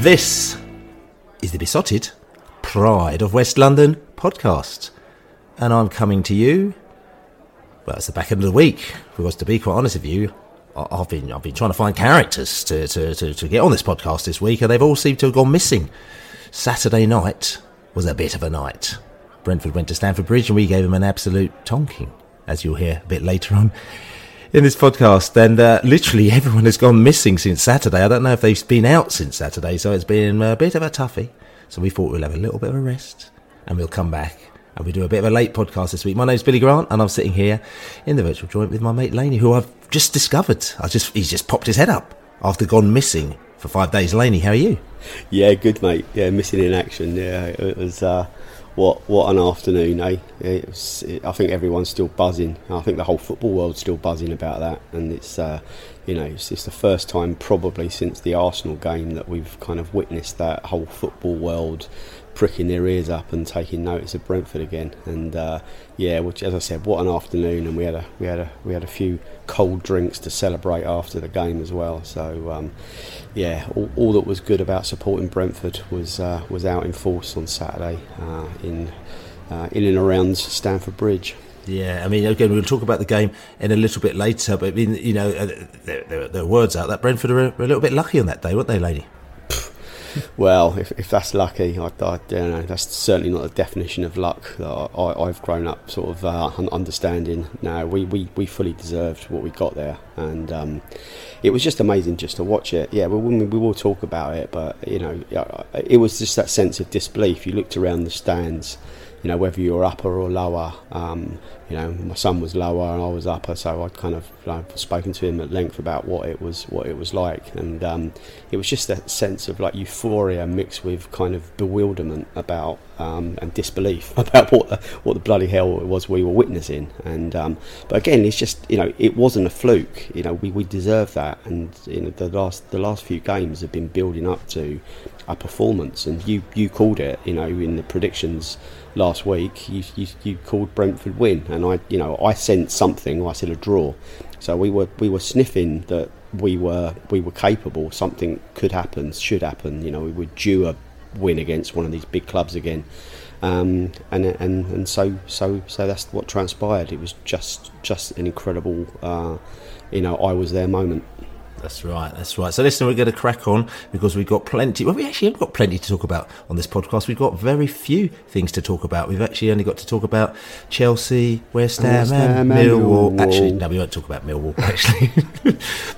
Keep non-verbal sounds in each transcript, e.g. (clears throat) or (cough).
This is the Beesotted Pride of West London podcast. And I'm coming to you, well, it's the back end of the week, because to be quite honest with you, I've been, I've been trying to find characters to, to, to, to get on this podcast this week, and they've all seemed to have gone missing. Saturday night was a bit of a night. Brentford went to Stamford Bridge and we gave them an absolute tonking, as you'll hear a bit later on in this podcast. And uh, literally everyone has gone missing since Saturday. I don't know if they've been out since Saturday, so it's been a bit of a toughie. So we thought we'll have a little bit of a rest and we'll come back and we do a bit of a late podcast this week. My name's Billy Grant and I'm sitting here in the virtual joint with my mate Laney, who I've just discovered. I just he's just popped his head up after gone missing for five days. Laney, how are you? Yeah, good mate. Yeah, missing in action. Yeah, it was uh, what what an afternoon, eh? It was, it, I think everyone's still buzzing. I think the whole football world's still buzzing about that, and it's uh, you know it's, it's the first time probably since the Arsenal game that we've kind of witnessed that whole football world pricking their ears up and taking notice of Brentford again. And uh, yeah, which as I said, what an afternoon! And we had a we had a we had a few cold drinks to celebrate after the game as well. So um, yeah, all, all that was good about supporting Brentford was uh, was out in force on Saturday uh, in uh, in and around Stamford Bridge. Yeah, I mean, again, we'll talk about the game in a little bit later, but I mean, you know, uh, there, there, there are words out that Brentford were, were a little bit lucky on that day, weren't they, Laney? Well, if, if that's lucky, I, I don't know. That's certainly not the definition of luck that I, I've grown up sort of uh, understanding. Now we, we, we fully deserved what we got there, and um, it was just amazing just to watch it. Yeah, we, we, we will talk about it, but you know, it was just that sense of disbelief. You looked around the stands, you know, whether you were upper or lower. Um, you know, my son was lower and I was upper, so I'd kind of you spoken to him at length about what it was, what it was like, and um, it was just that sense of like euphoria mixed with kind of bewilderment about um, and disbelief (laughs) about what the, what the bloody hell it was we were witnessing. And um, but again, it's just you know, it wasn't a fluke. You know, we, we deserve that, and you know, the last the last few games have been building up to a performance, and you you called it. You know, in the predictions last week, you, you, you called Brentford win, and I, you know, I sensed something. I said a draw, so we were we were sniffing that we were we were capable. Something could happen, should happen. You know, we were due a win against one of these big clubs again, um, and and and so so so that's what transpired. It was just just an incredible, uh, you know, I was there moment. That's right, that's right. So listen, we're going to crack on because we've got plenty. Well, we actually haven't got plenty to talk about on this podcast. We've got very few things to talk about. We've actually only got to talk about Chelsea, West Ham, West Ham and Millwall. Millwall. Actually, no, we won't talk about Millwall. (laughs) Actually,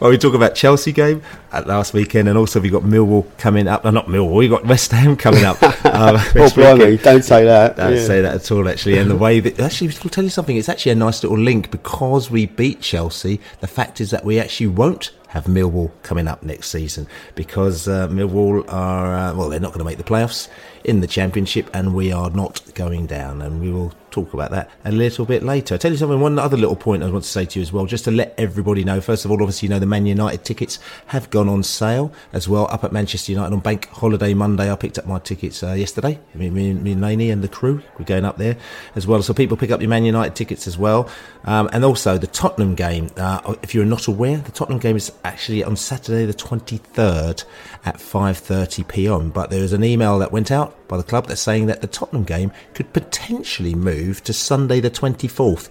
well, we talk about Chelsea game at last weekend, and also we've got Millwall coming up. No, not Millwall. We've got West Ham coming up. (laughs) uh, Oh, blimey, don't say that. Don't Yeah. say that at all, actually. And the way that actually, I'll tell you something. It's actually a nice little link because we beat Chelsea. The fact is that we actually won't have Millwall coming up next season because uh, Millwall are uh, well, they're not going to make the playoffs in the Championship, and we are not going down. And we will talk about that a little bit later. I'll tell you something, one other little point I want to say to you as well, just to let everybody know. First of all, obviously, you know, the Man United tickets have gone on sale as well up at Manchester United on Bank Holiday Monday. I picked up my tickets uh, yesterday. Me, me, me and Laney and the crew, we're going up there as well. So people pick up your Man United tickets as well. Um, and also the Tottenham game. Uh, if you're not aware, the Tottenham game is actually on Saturday the 23rd at 5:30 p.m. But there was an email that went out by the club that's saying that the Tottenham game could potentially move to Sunday the 24th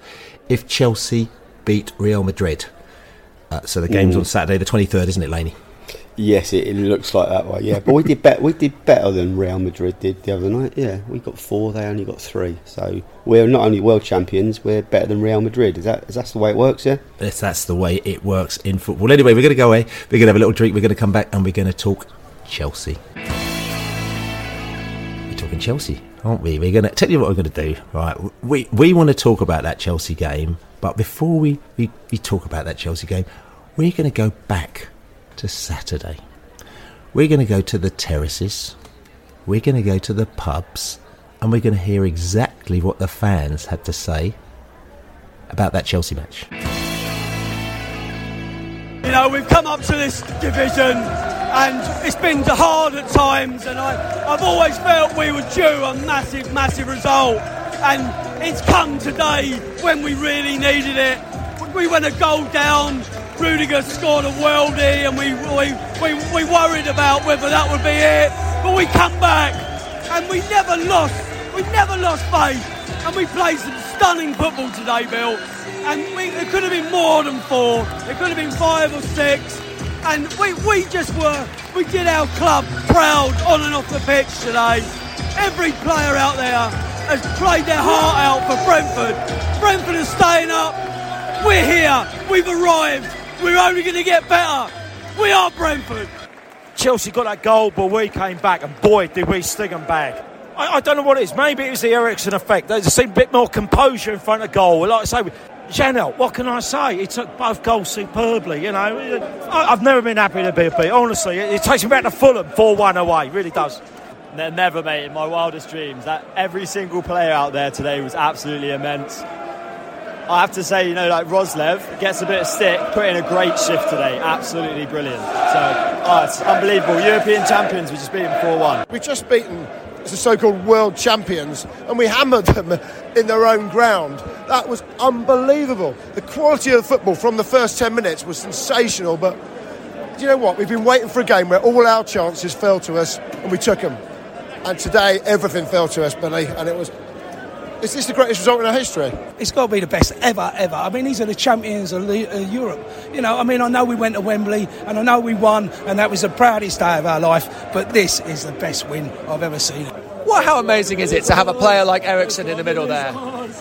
if Chelsea beat Real Madrid. Uh, so the game's Mm. on Saturday the 23rd, isn't it, Laney? Yes, it, it looks like that way. Yeah, but we did bet. We did better than Real Madrid did the other night. Yeah, we got four. They only got three. So we're not only world champions, we're better than Real Madrid. Is that is that the way it works? Yeah. Yes, that's the way it works in football. Anyway, we're going to go away. We're going to have a little drink. We're going to come back and we're going to talk Chelsea. Talking Chelsea, aren't we? We're going to tell you what we're going to do. Right, we we want to talk about that Chelsea game, but before we we, we talk about that Chelsea game, we're going to go back to Saturday. We're going to go to the terraces. We're going to go to the pubs, and we're going to hear exactly what the fans had to say about that Chelsea match. You know, we've come up to this division and it's been hard at times and I, I've always felt we were due a massive, massive result and it's come today when we really needed it. We went a goal down, Rudiger scored a worldie and we, we, we, we worried about whether that would be it, but we come back and we never lost, we never lost faith and we played some stunning football today, Bill. And we, it could have been more than four. It could have been five or six. And we, we just were, we did our club proud on and off the pitch today. Every player out there has played their heart out for Brentford. Brentford is staying up. We're here. We've arrived. We're only going to get better. We are Brentford. Chelsea got that goal, but we came back, and boy, did we sting them back. I, I don't know what it is. Maybe it was the Eriksen effect. There seemed a bit more composure in front of goal. Like I say, Janelt, what can I say? He took both goals superbly. You know, I, I've never been happy to be a beat. Honestly, it, it takes me back to Fulham, four-one away. It really does. Never, mate. In my wildest dreams, that every single player out there today was absolutely immense. I have to say, you know, like Roerslev gets a bit of stick, put in a great shift today. Absolutely brilliant. So, oh, it's unbelievable. European champions, we just beat them 4 1. We just beaten the so-called world champions, and we hammered them in their own ground. That was unbelievable. The quality of the football from the first ten minutes was sensational. But do you know what? We've been waiting for a game where all our chances fell to us, and we took them. And today, everything fell to us, Billy, and it was. Is this the greatest result in our history? It's got to be the best ever, ever. I mean, these are the champions of the, uh, Europe. You know, I mean, I know we went to Wembley and I know we won, and that was the proudest day of our life, but this is the best win I've ever seen. What? How amazing is it to have a player like Eriksen in the middle there?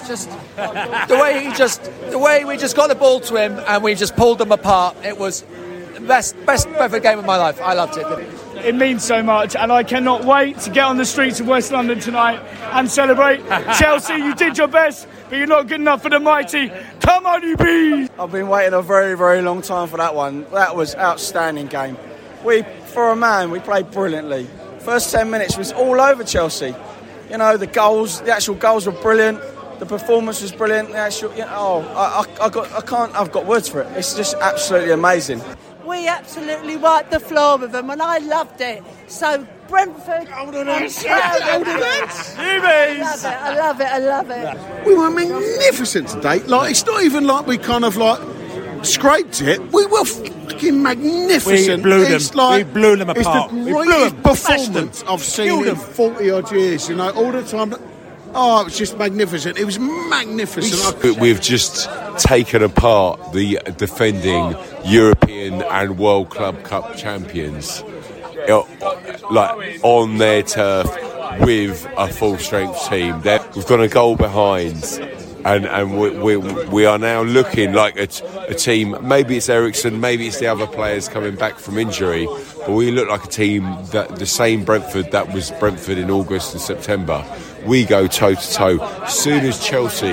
Just the way he just, the way we just got the ball to him and we just pulled them apart. It was the best, best Brentford game of my life. I loved it. It means so much, and I cannot wait to get on the streets of West London tonight and celebrate. (laughs) Chelsea, you did your best, but you're not good enough for the mighty. Come on, you bees! I've been waiting a very, very long time for that one. That was outstanding game. We, for a man, we played brilliantly. First ten minutes was all over Chelsea. You know, the goals, the actual goals were brilliant. The performance was brilliant. The actual, you know, oh, I, I, I got, I can't, I've got words for it. It's just absolutely amazing. We absolutely wiped the floor with them, and I loved it. So Brentford, I'm proud of it. I love it. I love it. I love it. We were magnificent today. Like it's not even like we kind of like scraped it. We were fucking magnificent. We blew them. It's like, We blew them apart. it's the We blew greatest them. Bashed them. performance I've seen in forty odd years. You know, all the time. Oh, it was just magnificent. It was magnificent. We've just taken apart the defending European and World Club Cup champions, uh, like on their turf with a full strength team. They're, we've gone a goal behind. And, and we, we, we are now looking like a, t- a team. Maybe it's Eriksen, maybe it's the other players coming back from injury, but we look like a team that the same Brentford that was Brentford in August and September. We go toe to toe. Soon as Chelsea, you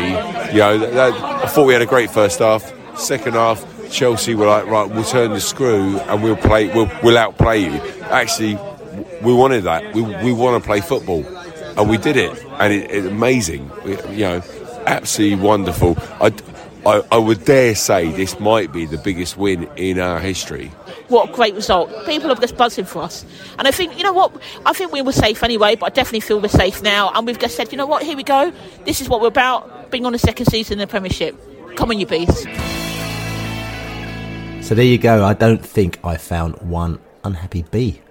know, that, that- I thought we had a great first half. Second half, Chelsea were like, right, we'll turn the screw and we'll play, we'll, we'll outplay you. Actually, we wanted that. We, we want to play football, and we did it, and it, it's amazing. We, you know, absolutely wonderful. I, I, I would dare say this might be the biggest win in our history. What a great result. People are just buzzing for us. And I think, you know what, I think we were safe anyway, but I definitely feel we're safe now. And we've just said, you know what, here we go. This is what we're about, being on the second season in the Premiership. Come on, you beasts. So there you go. I don't think I found one unhappy bee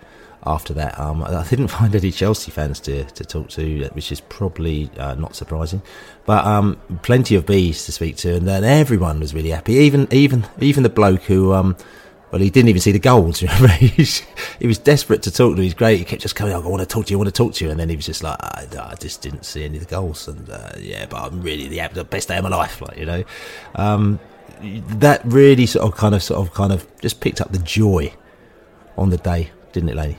after that. Um, I didn't (laughs) find any Chelsea fans to, to talk to, which is probably uh, not surprising. But um, plenty of bees to speak to, and then everyone was really happy. Even even even the bloke who. Um, well, he didn't even see the goals. (laughs) Remember, he was desperate to talk to. He's great. He kept just coming. Oh, I want to talk to you. I want to talk to you. And then he was just like, I, I just didn't see any of the goals. And uh, yeah, but I'm really the, the best day of my life. Like you know, um, that really sort of kind of sort of kind of just picked up the joy on the day, didn't it, Laney?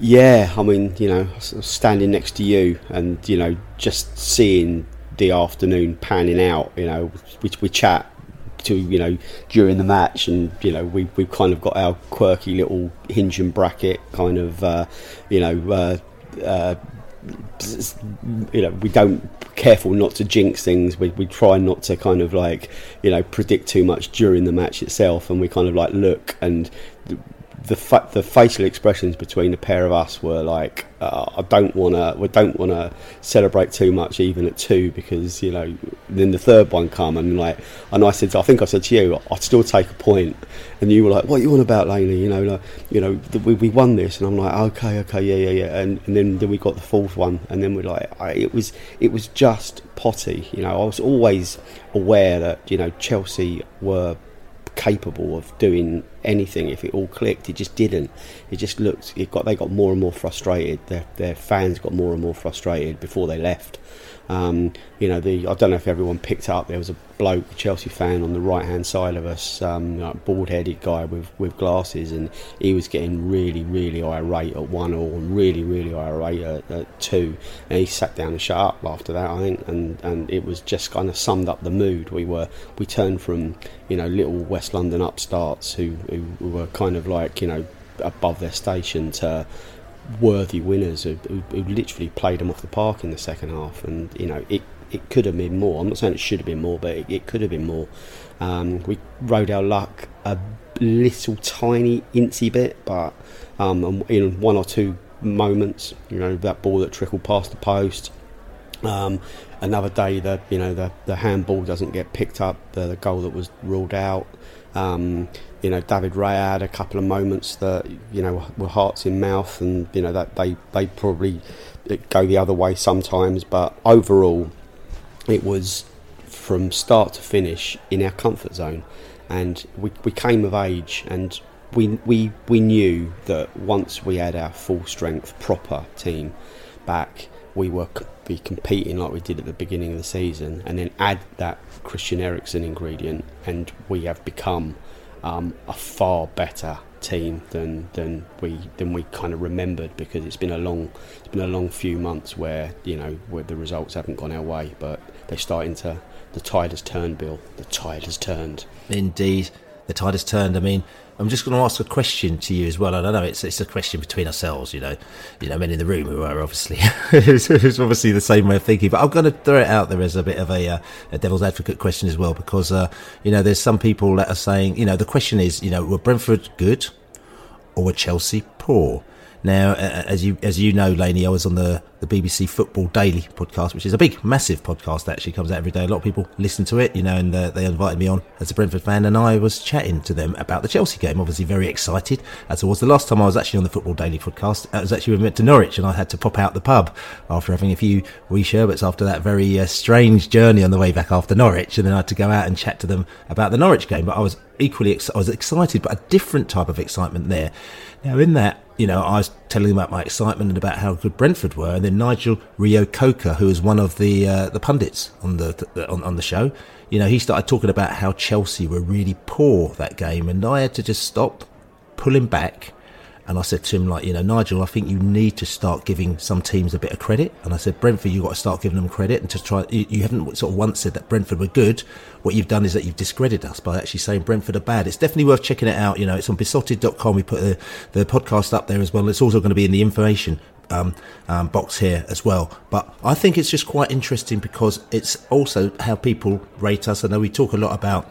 Yeah, I mean, you know, standing next to you and, you know, just seeing the afternoon panning out, you know, we, we chat to, you know, during the match and, you know, we, we've kind of got our quirky little hinge and bracket kind of, uh, you know, uh, uh, you know, we don't careful not to jinx things. We, we try not to kind of like, you know, predict too much during the match itself, and we kind of like look and the fa- the facial expressions between the pair of us were like, uh, I don't want to, we don't want to celebrate too much even at two because you know, then the third one come and like, and I said, I think I said to you, I'd still take a point. and you were like, what are you on about, Laney? You know, like, you know, we, we won this, and I'm like, okay, okay, yeah, yeah, yeah, and, and then then we got the fourth one, and then we're like, I, it was it was just potty, you know, I was always aware that you know Chelsea were capable of doing anything if it all clicked. It just didn't. It just looked. It got. They got more and more frustrated. Their their fans got more and more frustrated before they left. Um, you know, the I don't know if everyone picked up. There was a bloke, a Chelsea fan, on the right hand side of us, um, like bald headed guy with, with glasses, and he was getting really, really irate at one or really, really irate at, at two. And he sat down and shut up after that, I think, and, and it was just kind of summed up the mood. We were we turned from you know little West London upstarts who, who were kind of like you know above their station to worthy winners who, who, who, literally played them off the park in the second half. And you know, it it could have been more. I'm not saying it should have been more, but it, it could have been more. Um, we rode our luck a little tiny incy bit, but um, in one or two moments, you know, that ball that trickled past the post. Um, another day that you know the the handball doesn't get picked up, the, the goal that was ruled out. Um, you know, David Raya had a couple of moments that you know were hearts in mouth, and you know that they they probably go the other way sometimes. But overall, it was from start to finish in our comfort zone, and we we came of age, and we we we knew that once we had our full strength proper team back, we were be competing like we did at the beginning of the season, and then add that Christian Eriksen ingredient, and we have become um, a far better team than than we than we kind of remembered because it's been a long it's been a long few months where you know where the results haven't gone our way, but they're starting to the tide has turned, Bill. The tide has turned. Indeed, the tide has turned. I mean, I'm just going to ask a question to you as well. And I know it's it's a question between ourselves, you know, you know, men in the room who are obviously (laughs) it's, obviously the same way of thinking. But I'm going to throw it out there as a bit of a, uh, a devil's advocate question as well, because uh, you know, there's some people that are saying, you know, the question is, you know, were Brentford good or were Chelsea poor? Now, as you as you know, Laney, I was on the, the BBC Football Daily podcast, which is a big, massive podcast that actually comes out every day. A lot of people listen to it, you know, and uh, they invited me on as a Brentford fan, and I was chatting to them about the Chelsea game. Obviously, very excited as I was. The last time I was actually on the Football Daily podcast, I was actually we went to Norwich, and I had to pop out the pub after having a few wee sherbets after that very uh, strange journey on the way back after Norwich, and then I had to go out and chat to them about the Norwich game. But I was equally, ex- I was excited, but a different type of excitement there. Now, in that you know, I was telling them about my excitement and about how good Brentford were, and then Nigel Reo-Coker, who was one of the uh, the pundits on the, the on, on the show, you know, he started talking about how Chelsea were really poor that game, and I had to just stop, pull him back, and I said to him, like, you know, Nigel, I think you need to start giving some teams a bit of credit. And I said, Brentford, you've got to start giving them credit and to try. You, you, haven't sort of once said that Brentford were good. What you've done is that you've discredited us by actually saying Brentford are bad. It's definitely worth checking it out. You know, it's on beesotted.com. We put the, the podcast up there as well. It's also going to be in the information um, um, box here as well. But I think it's just quite interesting because it's also how people rate us. I know we talk a lot about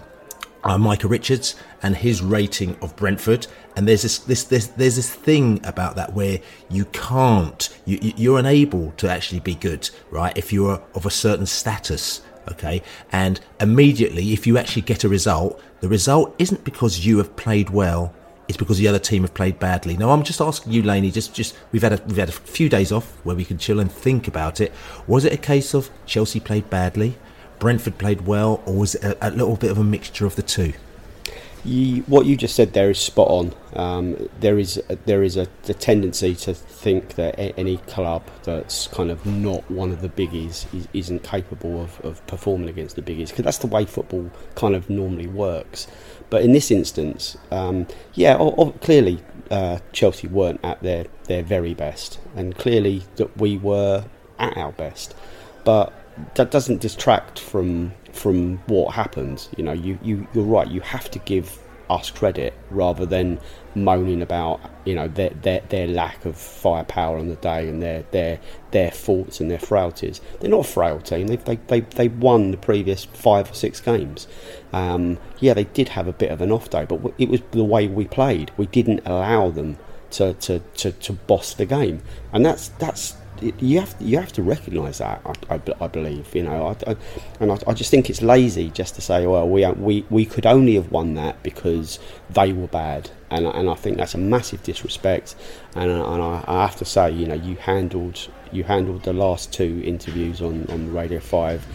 uh, Micah Richards and his rating of Brentford. And there's this, this, this, there's this thing about that where you can't, you, you're unable to actually be good, right? If you're of a certain status, okay? And immediately, if you actually get a result, the result isn't because you have played well. It's because the other team have played badly. Now, I'm just asking you, Laney. Just, just we've had a, we've had a few days off where we can chill and think about it. Was it a case of Chelsea played badly, Brentford played well, or was it a, a little bit of a mixture of the two? You, what you just said there is spot on. Um, there is there is a, a, tendency to think that a, any club that's kind of not one of the biggies is, not capable of, of, performing against the biggies because that's the way football kind of normally works. But in this instance, um, yeah, clearly uh, Chelsea weren't at their, their very best, and clearly that we were at our best. But that doesn't distract from from what happens. You know, you, you you're right. You have to give us credit rather than moaning about you know their their, their lack of firepower on the day and their their their faults and their frailties. They're not a frail team. They they they, they won the previous five or six games. Um, yeah, they did have a bit of an off day, but it was the way we played. We didn't allow them to to, to, to boss the game, and that's that's you have you have to recognise that. I, I, I, believe you know, I, and I, just think it's lazy just to say, well, we we we could only have won that because they were bad, and and I think that's a massive disrespect. And, and I, have to say, you know, you handled you handled the last two interviews on on Radio Five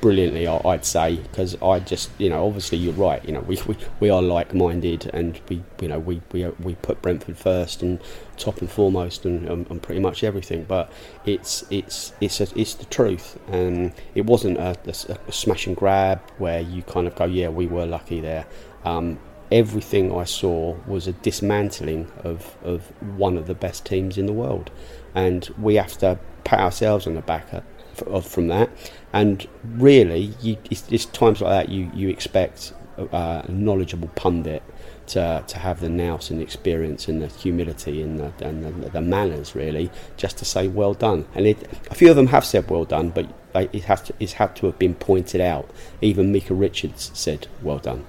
brilliantly, I'd say, because I just, you know, obviously you're right. You know, we we, we are like-minded, and we, you know, we, we we put Brentford first and top and foremost, and, and, and pretty much everything. But it's it's it's a, it's the truth, and it wasn't a, a, a, smash and grab where you kind of go, yeah, we were lucky there. Um, everything I saw was a dismantling of of one of the best teams in the world, and we have to pat ourselves on the back of, from that. And really, you, it's, it's, times like that you, you expect a, a knowledgeable pundit to, to have the nous and the experience and the humility and the, and the, the, manners, really, just to say well done. And it, a few of them have said well done, but it has to, it's had to have been pointed out. Even Micah Richards said well done.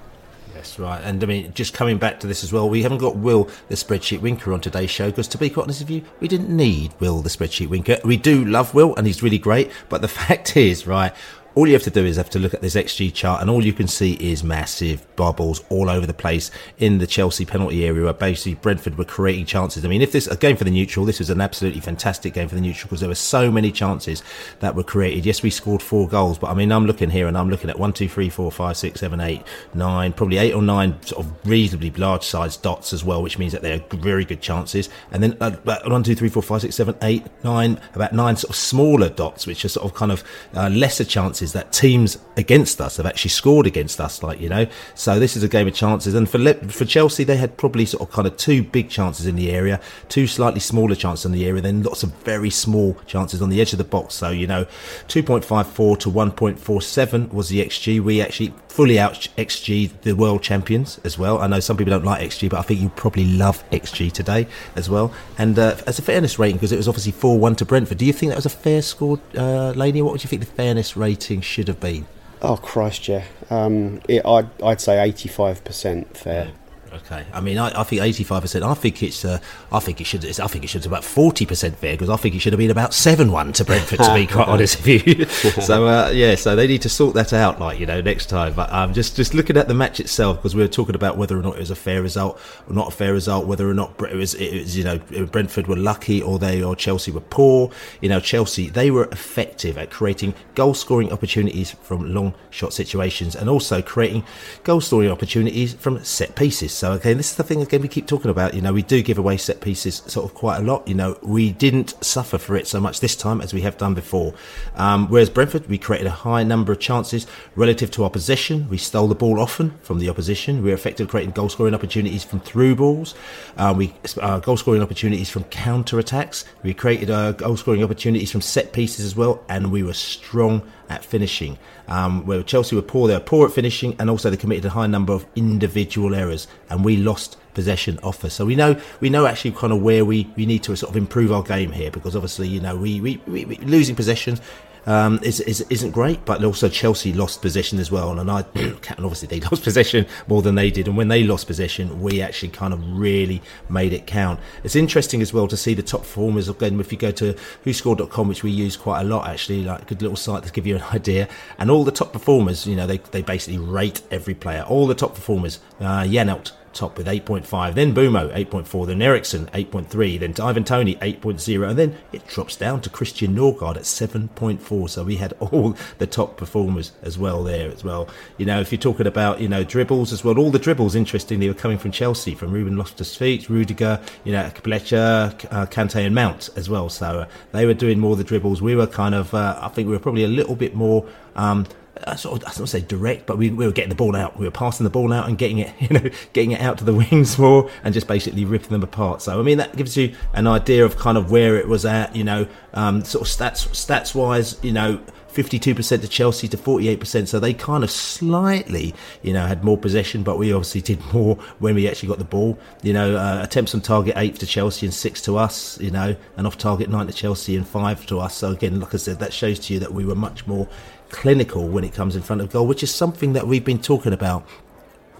Yes, right. And I mean, just coming back to this as well, we haven't got Will the spreadsheet winker on today's show because, to be quite honest with you, we didn't need Will the spreadsheet winker. We do love Will and he's really great, but the (laughs) fact is, right, all you have to do is have to look at this XG chart, and all you can see is massive bubbles all over the place in the Chelsea penalty area, where basically Brentford were creating chances. I mean, if this a game for the neutral, this was an absolutely fantastic game for the neutral because there were so many chances that were created. Yes, we scored four goals, but I mean, I'm looking here and I'm looking at one, two, three, four, five, six, seven, eight, nine, probably eight or nine sort of reasonably large sized dots as well, which means that they're very good chances. And then uh, one, two, three, four, five, six, seven, eight, nine, about nine sort of smaller dots, which are sort of kind of uh, lesser chances chances that teams against us have actually scored against us, like you know. So this is a game of chances, and for for Chelsea, they had probably sort of kind of two big chances in the area, two slightly smaller chances in the area, then lots of very small chances on the edge of the box. So you know, two point five four to one point four seven was the xG. We actually fully out xG the world champions as well. I know some people don't like xG, but I think you probably love xG today as well. And uh, as a fairness rating, because it was obviously four one to Brentford, do you think that was a fair score, uh, Laney? What would you think the fairness rating? should have been? Oh Christ, yeah. Um, it, I'd I'd say eighty five percent fair. Okay, I mean, I, I think eighty-five percent. I think it's. Uh, I think it should. I think it should be about forty percent fair because I think it should have been about seven-one to Brentford. To be (laughs) quite honest with you. (laughs) so uh, yeah, so they need to sort that out, like you know, next time. But um, just just looking at the match itself, because we were talking about whether or not it was a fair result or not a fair result, whether or not it was, it was you know Brentford were lucky or they or Chelsea were poor. You know, Chelsea they were effective at creating goal-scoring opportunities from long shot situations and also creating goal-scoring opportunities from set pieces. So okay, this is the thing again we keep talking about. You know, we do give away set pieces sort of quite a lot. You know, we didn't suffer for it so much this time as we have done before. Um, whereas Brentford, we created a high number of chances relative to our possession. We stole the ball often from the opposition. We were effective creating goal scoring opportunities from through balls. Uh, we uh, goal scoring opportunities from counter attacks. We created uh, goal scoring opportunities from set pieces as well, and we were strong at finishing. Um, where Chelsea were poor, they were poor at finishing, and also they committed a high number of individual errors, and we lost possession offer. So we know we know actually kind of where we, we need to sort of improve our game here because obviously you know we, we, we, we losing possessions um, is, isn't great. But also Chelsea lost possession as well, and I (clears throat) and obviously they (laughs) lost possession more than they did. And when they lost possession, we actually kind of really made it count. It's interesting as well to see the top performers again. If you go to WhoScored.com, which we use quite a lot actually, like a good little site to give you an (laughs) idea, and all the top performers, you know, they they basically rate every player. All the top performers, uh, Janelt top with 8.5, then Mbeumo 8.4, then Eriksen 8.3, then Ivan Toney 8.0, and then it drops down to Christian Nørgaard at 7.4. So we had (laughs) all the top performers as well there as well. You know, if you're talking about, you know, dribbles as well, all the dribbles, interestingly, were coming from Chelsea, from Ruben Loftus-Cheek, Rudiger, you know, Fletcher, uh, Kante and Mount as well. So uh, they were doing more the dribbles. We were kind of, uh, I think we were probably a little bit more um, I sort of, I don't say direct, but we, we were getting the ball out. We were passing the ball out and getting it, (laughs) you know, getting it out to the wings more and just basically ripping them apart. So, I mean, that gives you an idea of kind of where it was at, you know, um, sort of stats, stats wise, you know, 52% to Chelsea to 48%. So they kind of slightly, you know, had more possession, but we obviously did (laughs) more when we actually got the ball. You know, uh, attempts on target eight to Chelsea and six to us, you know, and off target nine to Chelsea and five to us. So again, like I said, that shows to you that we were much more clinical when it comes in front of goal, which is something that we've been talking about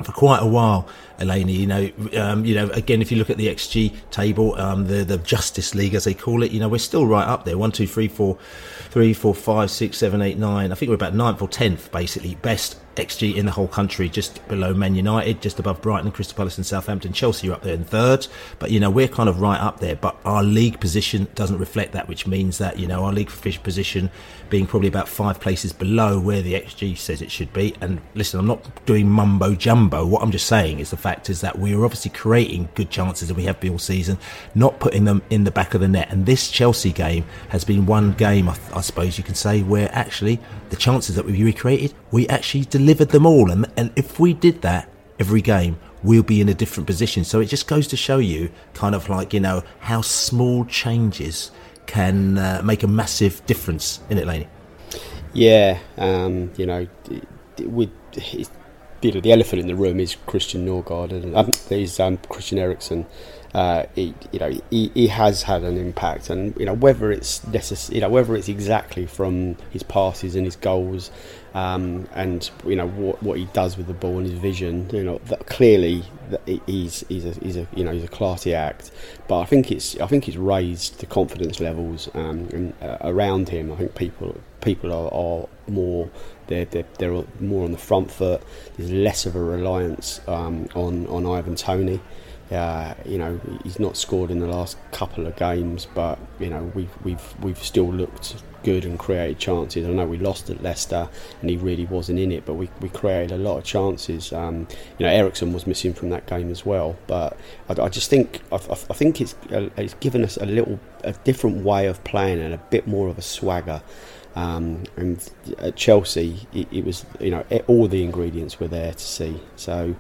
for quite a while, Laney. You know, um, you know. Again, if you look at the XG table, um, the the Justice League, as they call it, you know, we're still right up there. One, two, three, four, three, four, five, six, seven, eight, nine. I think we're about ninth or tenth, basically, best XG in the whole country, just below Man United, just above Brighton, and Crystal Palace, and Southampton. Chelsea are up there in third, but you know we're kind of right up there. But our league position doesn't reflect that, which means that you know our league position being probably about five places below where the XG says it should be. And listen, I'm not doing mumbo jumbo. What I'm just saying is the fact is that we are obviously creating good chances, and we have been all season, not putting them in the back of the net. And this Chelsea game has been one game, I, I suppose you can say, where actually the chances that we recreated, we actually delivered them all. And, and if we did that every game, we'll be in a different position. So it just goes to show you, kind of like, you know, how small changes can uh, make a massive difference in it, Laney. Yeah, um, you know, with you know, the elephant in the room is Christian Nørgaard and um, there's um, Christian Eriksen uh, he, you know, he, he has had an impact, and you know whether it's necess- you know whether it's exactly from his passes and his goals, um, and you know what, what he does with the ball and his vision. You know, that clearly that he's he's a, he's a you know he's a classy act, but I think it's I think it's raised the confidence levels um, and, uh, around him. I think people people are, are more they're, they're, they're more on the front foot. There's less of a reliance um, on on Ivan Toney. Uh, you know, he's not scored in the last couple of games, but you know we've we've we've still looked good and created chances. I know we lost at Leicester, and he really wasn't in it, but we, we created a lot of chances. Um, you know, Eriksen was missing from that game as well, but I, I just think I, I think it's uh, it's given us a little a different way of playing and a bit more of a swagger. Um, and at Chelsea, it, it was you know all the ingredients were there to see. So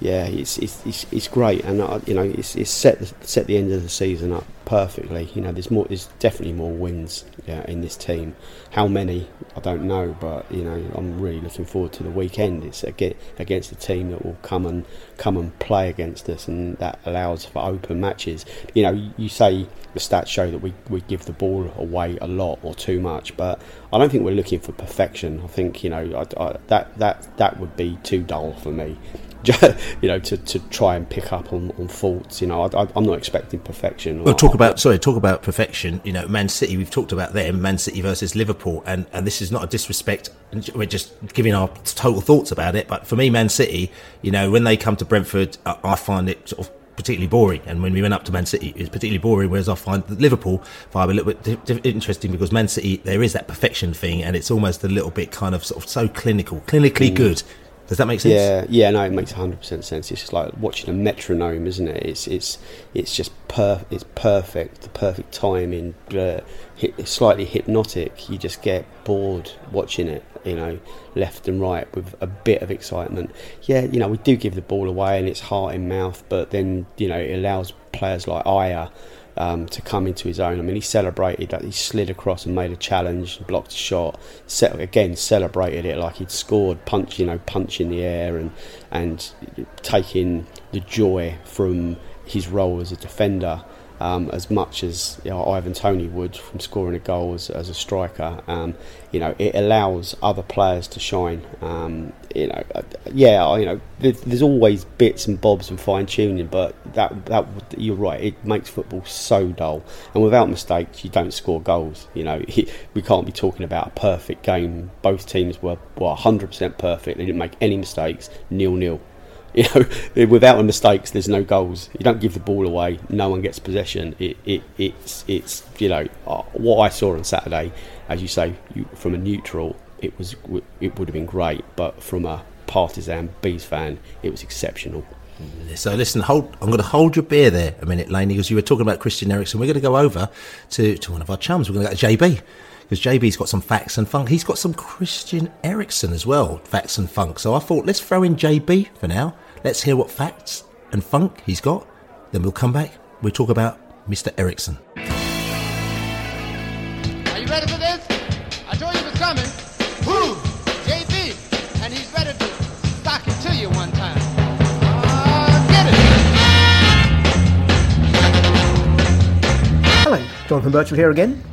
yeah, it's it's, it's, great, and uh, you know it's, it's set the, set the end of the season up perfectly. You know, there's more, there's definitely more wins yeah, in this team. How many I don't know, but you know I'm really looking forward to the weekend. It's against a team that will come and come and play against us, and that allows for open matches. You know, you say the stats show that we, we give the ball away a lot or too much, but I don't think we're looking for perfection. I think you know I, I, that that that would be too dull for me. (laughs) you know, to, to try and pick up on, on faults. You know, I, am not expecting perfection. Well, talk about sorry, talk about perfection. You know, Man City. We've talked about them. Man City versus Liverpool, and and this is not a disrespect. We're just giving our total thoughts about it. But for me, Man City, you know, when they come to Brentford, I, I find it sort of particularly boring. And when we went up to Man City, it was particularly boring. Whereas I find Liverpool vibe a little bit di- di- interesting because Man City, there is that perfection thing, and it's almost a little bit kind of sort of so clinical, clinically mm. good does that make sense? Yeah, yeah, no, it makes hundred percent sense. It's just like watching a metronome, isn't it? It's it's it's just per it's perfect, the perfect timing, uh, hit, slightly hypnotic. You just get bored watching it, you know, left and right with a bit of excitement. Yeah, you know, we do give the ball away and it's heart in mouth, but then you know it allows players like Ajer um, to come into his own. I mean, he celebrated that he slid across and made a challenge, blocked a shot. Set, again, celebrated it like he'd scored, punch you know, punch in the air and and taking the joy from his role as a defender um, as much as you know, Ivan Toney would from scoring a goal as, as a striker. Um, you know, it allows other players to shine. Um, you know, uh, yeah, you know, there's, always bits and bobs and fine tuning, but that that you're right. It makes football so dull, and without mistakes, you don't score goals. You know, (laughs) we can't be talking about a perfect game. Both teams were well 100% perfect. They didn't make any mistakes. Nil nil. You know, (laughs) without the mistakes, there's no goals. You don't give the ball away. No one gets possession. It, it it's it's you know uh, what I saw on Saturday, as you say, you, from a neutral, it was it would have been great, but from a partisan bees fan, it was exceptional. So listen, hold. I'm going to hold your beer there a minute, Laney, because you were talking about Christian Eriksen. We're going to go over to, to one of our chums. We're going to go to JB because JB's got some facts and funk. He's got some Christian Eriksen as well, facts and funk. So I thought let's throw in JB for now. Let's hear what facts and funk he's got. Then we'll come back. We'll talk about Mr. Eriksen. Are you ready for this? I told you it was coming. Who? JB. And he's ready to sock it to you one time. Uh, get it. Hello, Jonathan Burchill here again.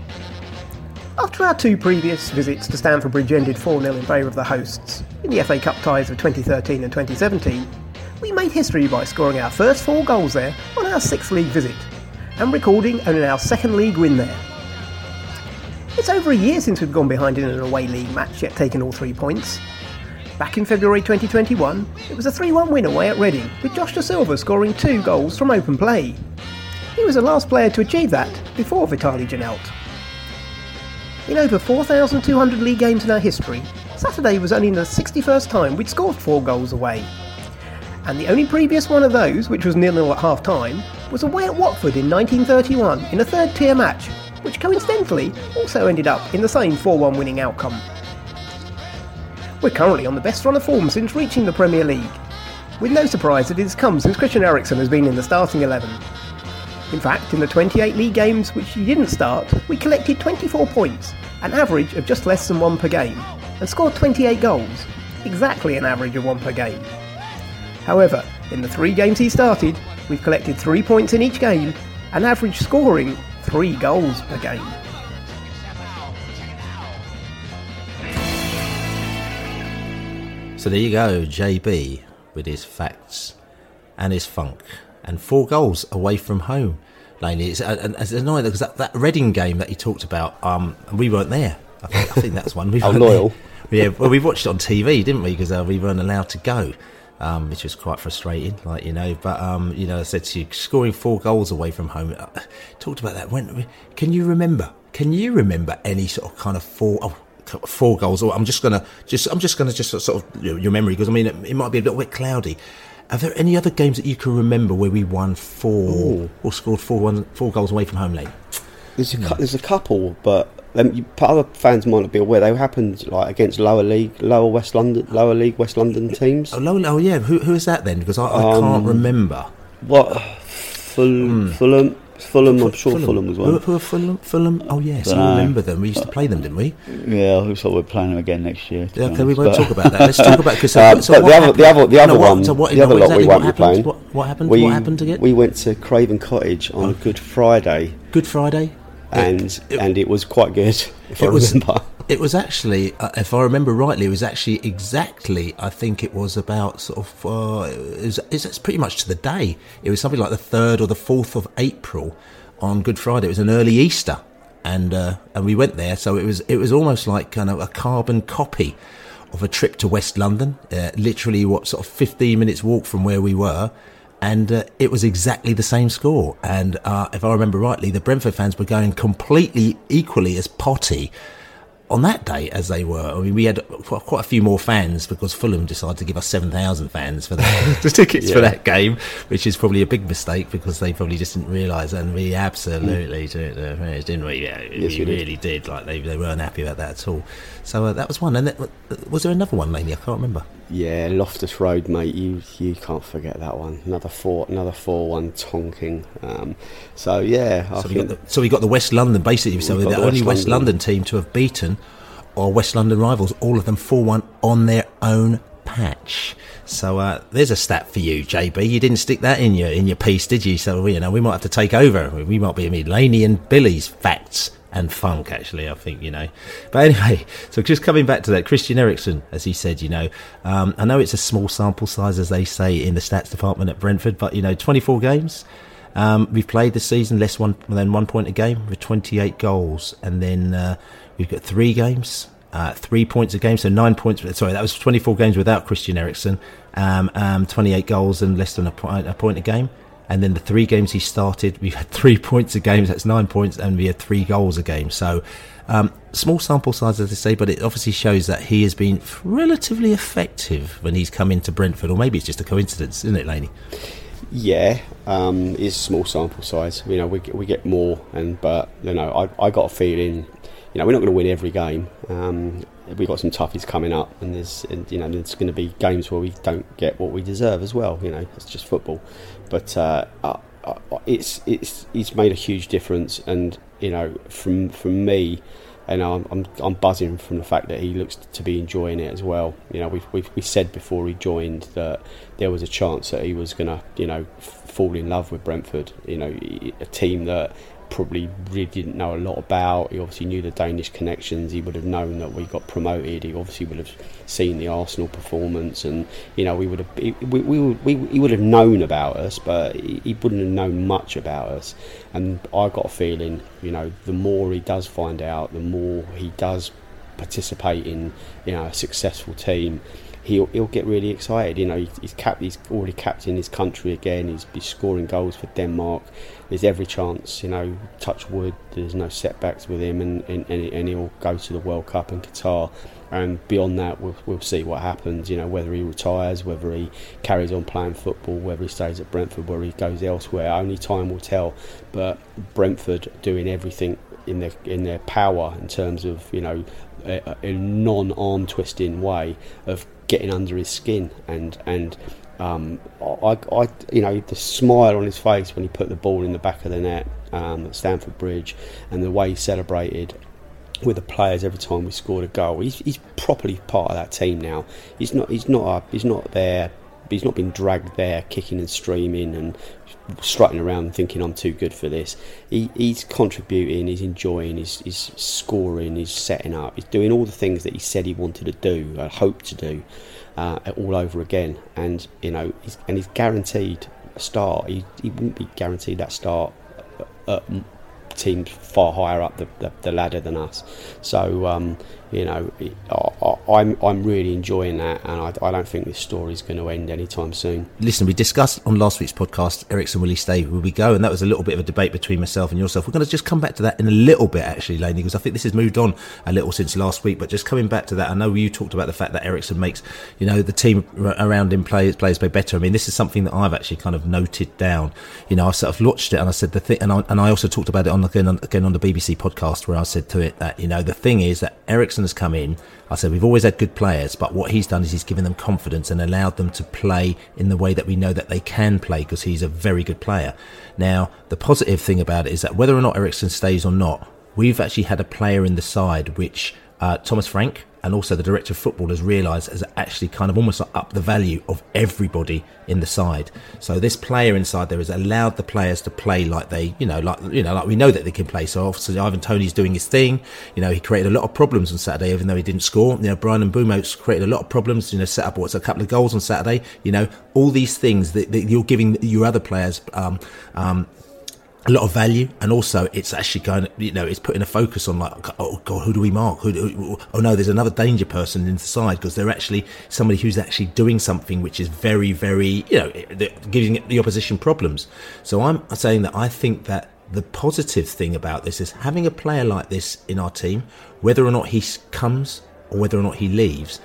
After our two previous visits to Stamford Bridge ended 4 0 in favour of the hosts in the FA Cup ties of 2013 and 2017, we made history by scoring our first four goals there on our sixth league visit and recording only our second league win there. It's over a year since we've gone behind in an away league match yet taken all three points. Back in February 2021, it was a 3 1 win away at Reading, with Josh Dasilva scoring two goals from open play. He was the last player to achieve that before Vitaly Janelt. In over 4,200 league games in our history, Saturday was only the 61st time we'd scored four goals away. And the only previous one of those, which was nil-nil at half time, was away at Watford in 1931 in a third tier match, which coincidentally also ended up in the same 4 1 winning outcome. We're currently on the best run of form since reaching the Premier League, with no surprise that it has come since Christian Eriksen has been in the starting 11. In fact, in the 28 league games which he didn't start, we collected 24 points, an average of just less than one per game, and scored 28 goals, exactly an average of one per game. However, in the three games he started, we've collected three points in each game, an average scoring three goals per game. So there you go, JB with his facts and his funk and four goals away from home. Laney, it's, and it's annoying because that, that Reading game that he talked about, um, we weren't there. I think, I think that's one. We (laughs) How loyal. there. Yeah, well, we watched it on TV, didn't we? Because uh, we weren't allowed to go, um, which was quite frustrating, like you know. But um, you know, I said to you, scoring four goals away from home. Uh, talked about that. When can you remember? Can you remember any sort of kind of four? Oh, four goals or I'm just gonna just I'm just gonna just sort of your, your memory because I mean it, it might be a little bit cloudy are there any other games that you can remember where we won four Ooh. or scored four one four goals away from home lane? There's a, cou- there's a couple, but um, you, other fans might not be aware. They happened like against lower league, lower West London, lower league West London teams. Oh, low, oh yeah. Who, who is that then? Because I, I Um, can't remember. What? Ful- Fulham. Fulham. I'm sure Fulham, was Who, one. who are Fulham? Fulham. Oh yes, I Dunno. remember them. We used to play them, didn't we? Yeah, looks like we're playing them again next year. Yeah, okay, we won't but- talk about that. Let's talk about because (laughs) Uh, so the other, the other, the other No, what- one, so what, the other lot exactly we what won't be playing. What, what happened? We, what happened again? We went to Craven Cottage on Good Friday, Good Friday. and and it was quite good. (laughs) If I it was, remember. It was actually, uh, if I remember rightly, it was actually exactly. I think it was about sort of. Uh, it it's pretty much to the day. It was something like the third or the fourth of April on Good Friday. It was an early Easter, and uh, and we went there. So it was it was almost like kind of a carbon copy of a trip to West London. Uh, literally, what sort of fifteen minutes walk from where we were. And uh, it was exactly the same score. And uh, if I remember rightly, the Brentford fans were going completely equally as potty on that day as they were. I mean, we had quite a few more fans because Fulham decided to give us 7,000 fans for the, (laughs) the tickets for that game, which is probably a big mistake because they probably just didn't realise. And we absolutely did, uh, didn't we? Yeah, Yes, we we did. really did. Like, they, they weren't happy about that at all. So uh, that was one. And then, was there another one, maybe? I can't remember. Yeah, Loftus Road, mate. You you can't forget that one. Another four, another four-one tonking. Um, so yeah, I So we, got the, so we got the West London basically. So the the only West West London. London. team to have beaten our West London rivals, all of them four one on their own patch. So uh, there's a stat for you, JB. You didn't stick that in your in your piece, did you? So you know we might have to take over. We might be I mean, Laney and Billy's facts and funk, actually, I think, you know. But anyway, (laughs) so just coming back to that, Christian Eriksen, as he said, you know, um, I know it's a small sample size, as they say in the stats department at Brentford, but, you know, 24 games. Um, we've played this season less one, than one point a game with 28 goals. And then uh, we've got three games, uh, three points a game, so nine points. Sorry, that was 24 games without Christian Eriksen, um, um, 28 goals and less than a, point, a point a game. And then the three games he started, we had three (laughs) points a game. That's nine points, and we had three goals a game. So um, small sample size, as I say, but it obviously shows that he has been relatively effective when he's come into Brentford, or maybe it's just a coincidence, isn't it, Laney? Yeah, um, it's small sample size. You know, we we get more, and but you know, I I got a feeling, you know, we're not going to win every game. Um, we've got some toughies coming up, and there's and, you know there's going to be games where we don't get what we deserve as well. You know, it's just football. But uh, it's it's it's made a huge difference, and you know from from me, and I'm, I'm I'm buzzing from the fact that he looks to be enjoying it as well. You know, we we we said before he joined that there was a chance that he was to you know fall in love with Brentford. You know, a team that probably really didn't know a lot about. He obviously knew the Danish connections. He would have known that we got promoted. He obviously would have seen the Arsenal performance, and you know we would have we, we, we, we he would have known about us, but he, he wouldn't have known much about us. And I got a feeling, you know, the more he does find out, the more he does participate in you know a successful team he'll he'll get really excited. You know, he's, he's cap he's already captain his country again. He's, he's scoring goals for Denmark. There's every chance, you know, touch wood. There's no setbacks with him, and and, and he'll go to the World Cup in Qatar. And beyond that, we'll, we'll see what happens. You know, whether he retires, whether he carries on playing football, whether he stays at Brentford, whether he goes elsewhere. Only time will tell. But Brentford doing everything in their in their power in terms of you know a, a non-arm twisting way of getting under his skin and and um, I, I, you know, the smile on his face when he put the ball in the back of the net um, at Stamford Bridge, and the way he celebrated with the players every time we scored a goal. He's, he's properly part of that team now. He's not. He's not. A, he's not there. He's not been dragged there, kicking and streaming and strutting around thinking I'm too good for this. He, he's contributing, he's enjoying, he's, he's scoring, he's setting up, he's doing all the things that he said he wanted to do, uh, hoped to do, uh, all over again. And you know, he's, and he's guaranteed a start. He, he wouldn't be guaranteed that start at teams far higher up the, the, the ladder than us. So um, you know, I, am I'm, I'm really enjoying that, and I, I don't think this story is going to end anytime soon. Listen, we discussed on last week's podcast, Eriksen will he stay? Will we go? And that was a little bit of a debate between myself and yourself. We're going to just come back to that in a little bit, actually, Laney, because I think this has moved on a little since last week. But just coming back to that, I know you talked about the fact that Eriksen makes, you know, the team around him players players play better. I mean, this is something that I've actually kind of noted down. You know, I sort of watched it and I said the thing, and I, and I also talked about it on again on, again on the BBC podcast where I said to it that you know the thing is that Eriksen has come in. I said we've always had good players, but what he's done is he's given them confidence and allowed them to play in the way that we know that they can play because he's a very good player. Now, the positive thing about it is that whether or not Eriksen stays or not, we've actually had a player in the side which uh, Thomas Frank and also the director of football has realised has actually kind of almost up the value of everybody in the side. So this player inside there has allowed the players to play like they, you know, like you know, like we know that they can play. So obviously Ivan Toney's doing his thing. You know, he created a lot of problems on Saturday, even though he didn't score. You know, Bryan Mbeumo's created a lot of problems. You know, set up what's a couple of goals on Saturday. You know, all these things that, that you're giving your other players um, um, a lot of value and also it's actually going you know it's putting a focus on like oh, oh god who do we mark? Who, who oh no there's another danger person inside because they're actually somebody who's actually doing something which is very very you know giving the opposition problems. So i'm saying that i think that the positive thing about this is having a player like this in our team whether or not he comes or whether or not he leaves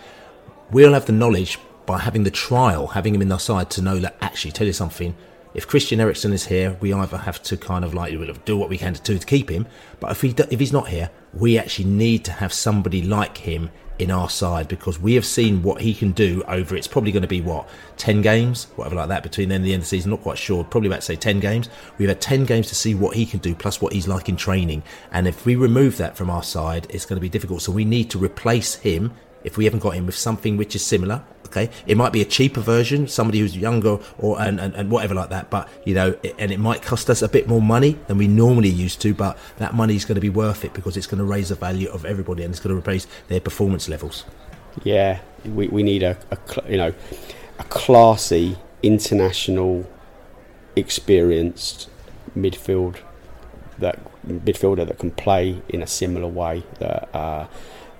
we'll have the knowledge by having the trial having him in our side to know that actually tell you something if Christian Eriksen is here, we either have to kind of like do what we can to do to keep him. But if he if he's not here, we actually need to have somebody like him in our side because we have seen what he can do over. It's probably going to be what ten games, whatever like that, between then and the end of the season. Not quite sure. Probably about to say ten games. We've had ten games to see what he can do, plus what he's like in training. And if we remove that from our side, it's going to be difficult. So we need to replace him if we haven't got him with something which is similar. Okay, it might be a cheaper version, somebody who's younger or and, and, and whatever like that. But you know, it, and it might cost us a bit more money than we normally used to. But that money is going to be worth it because it's going to raise the value of everybody and it's going to raise their performance levels. Yeah, we, we need a, a you know a classy international experienced midfield that midfielder that can play in a similar way that uh,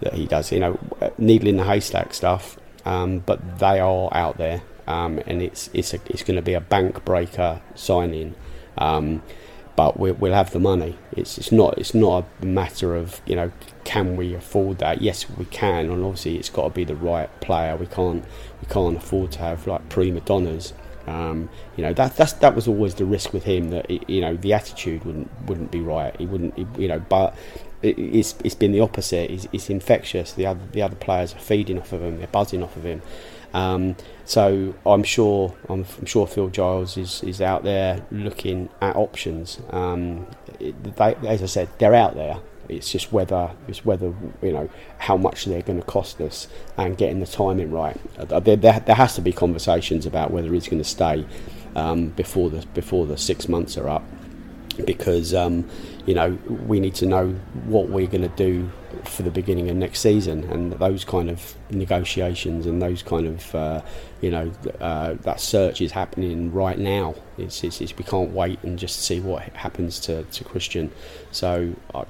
that he does. You know, needle in the haystack stuff, um, but they are out there, um, and it's it's a, it's going to be a bank breaker signing. Um, but we, we'll have the money. It's it's not it's not a matter of you know can we afford that? Yes, we can, and obviously it's got to be the right player. We can't we can't afford to have like prima donnas. Um, you know that that's that was always the risk with him that it, you know the attitude wouldn't wouldn't be right. He wouldn't he, you know, but it's it's been the opposite. It's, it's infectious. The other the other players are feeding off of him. They're buzzing off of him. Um, so I'm sure I'm, I'm, sure Phil Giles is, is out there looking at options. Um, they, as I said, they're out there. It's just whether it's whether you know how much they're going to cost us and getting the timing right. Uh, there, there, there has to be conversations about whether he's going to stay um, before the before the six months are up, because um, you know we need to know what we're going to do for the beginning of next season, and those kind of negotiations and those kind of uh, you know uh, that search is happening right now. It's, it's, it's, we can't wait and just see what happens to, to Christian. So uh,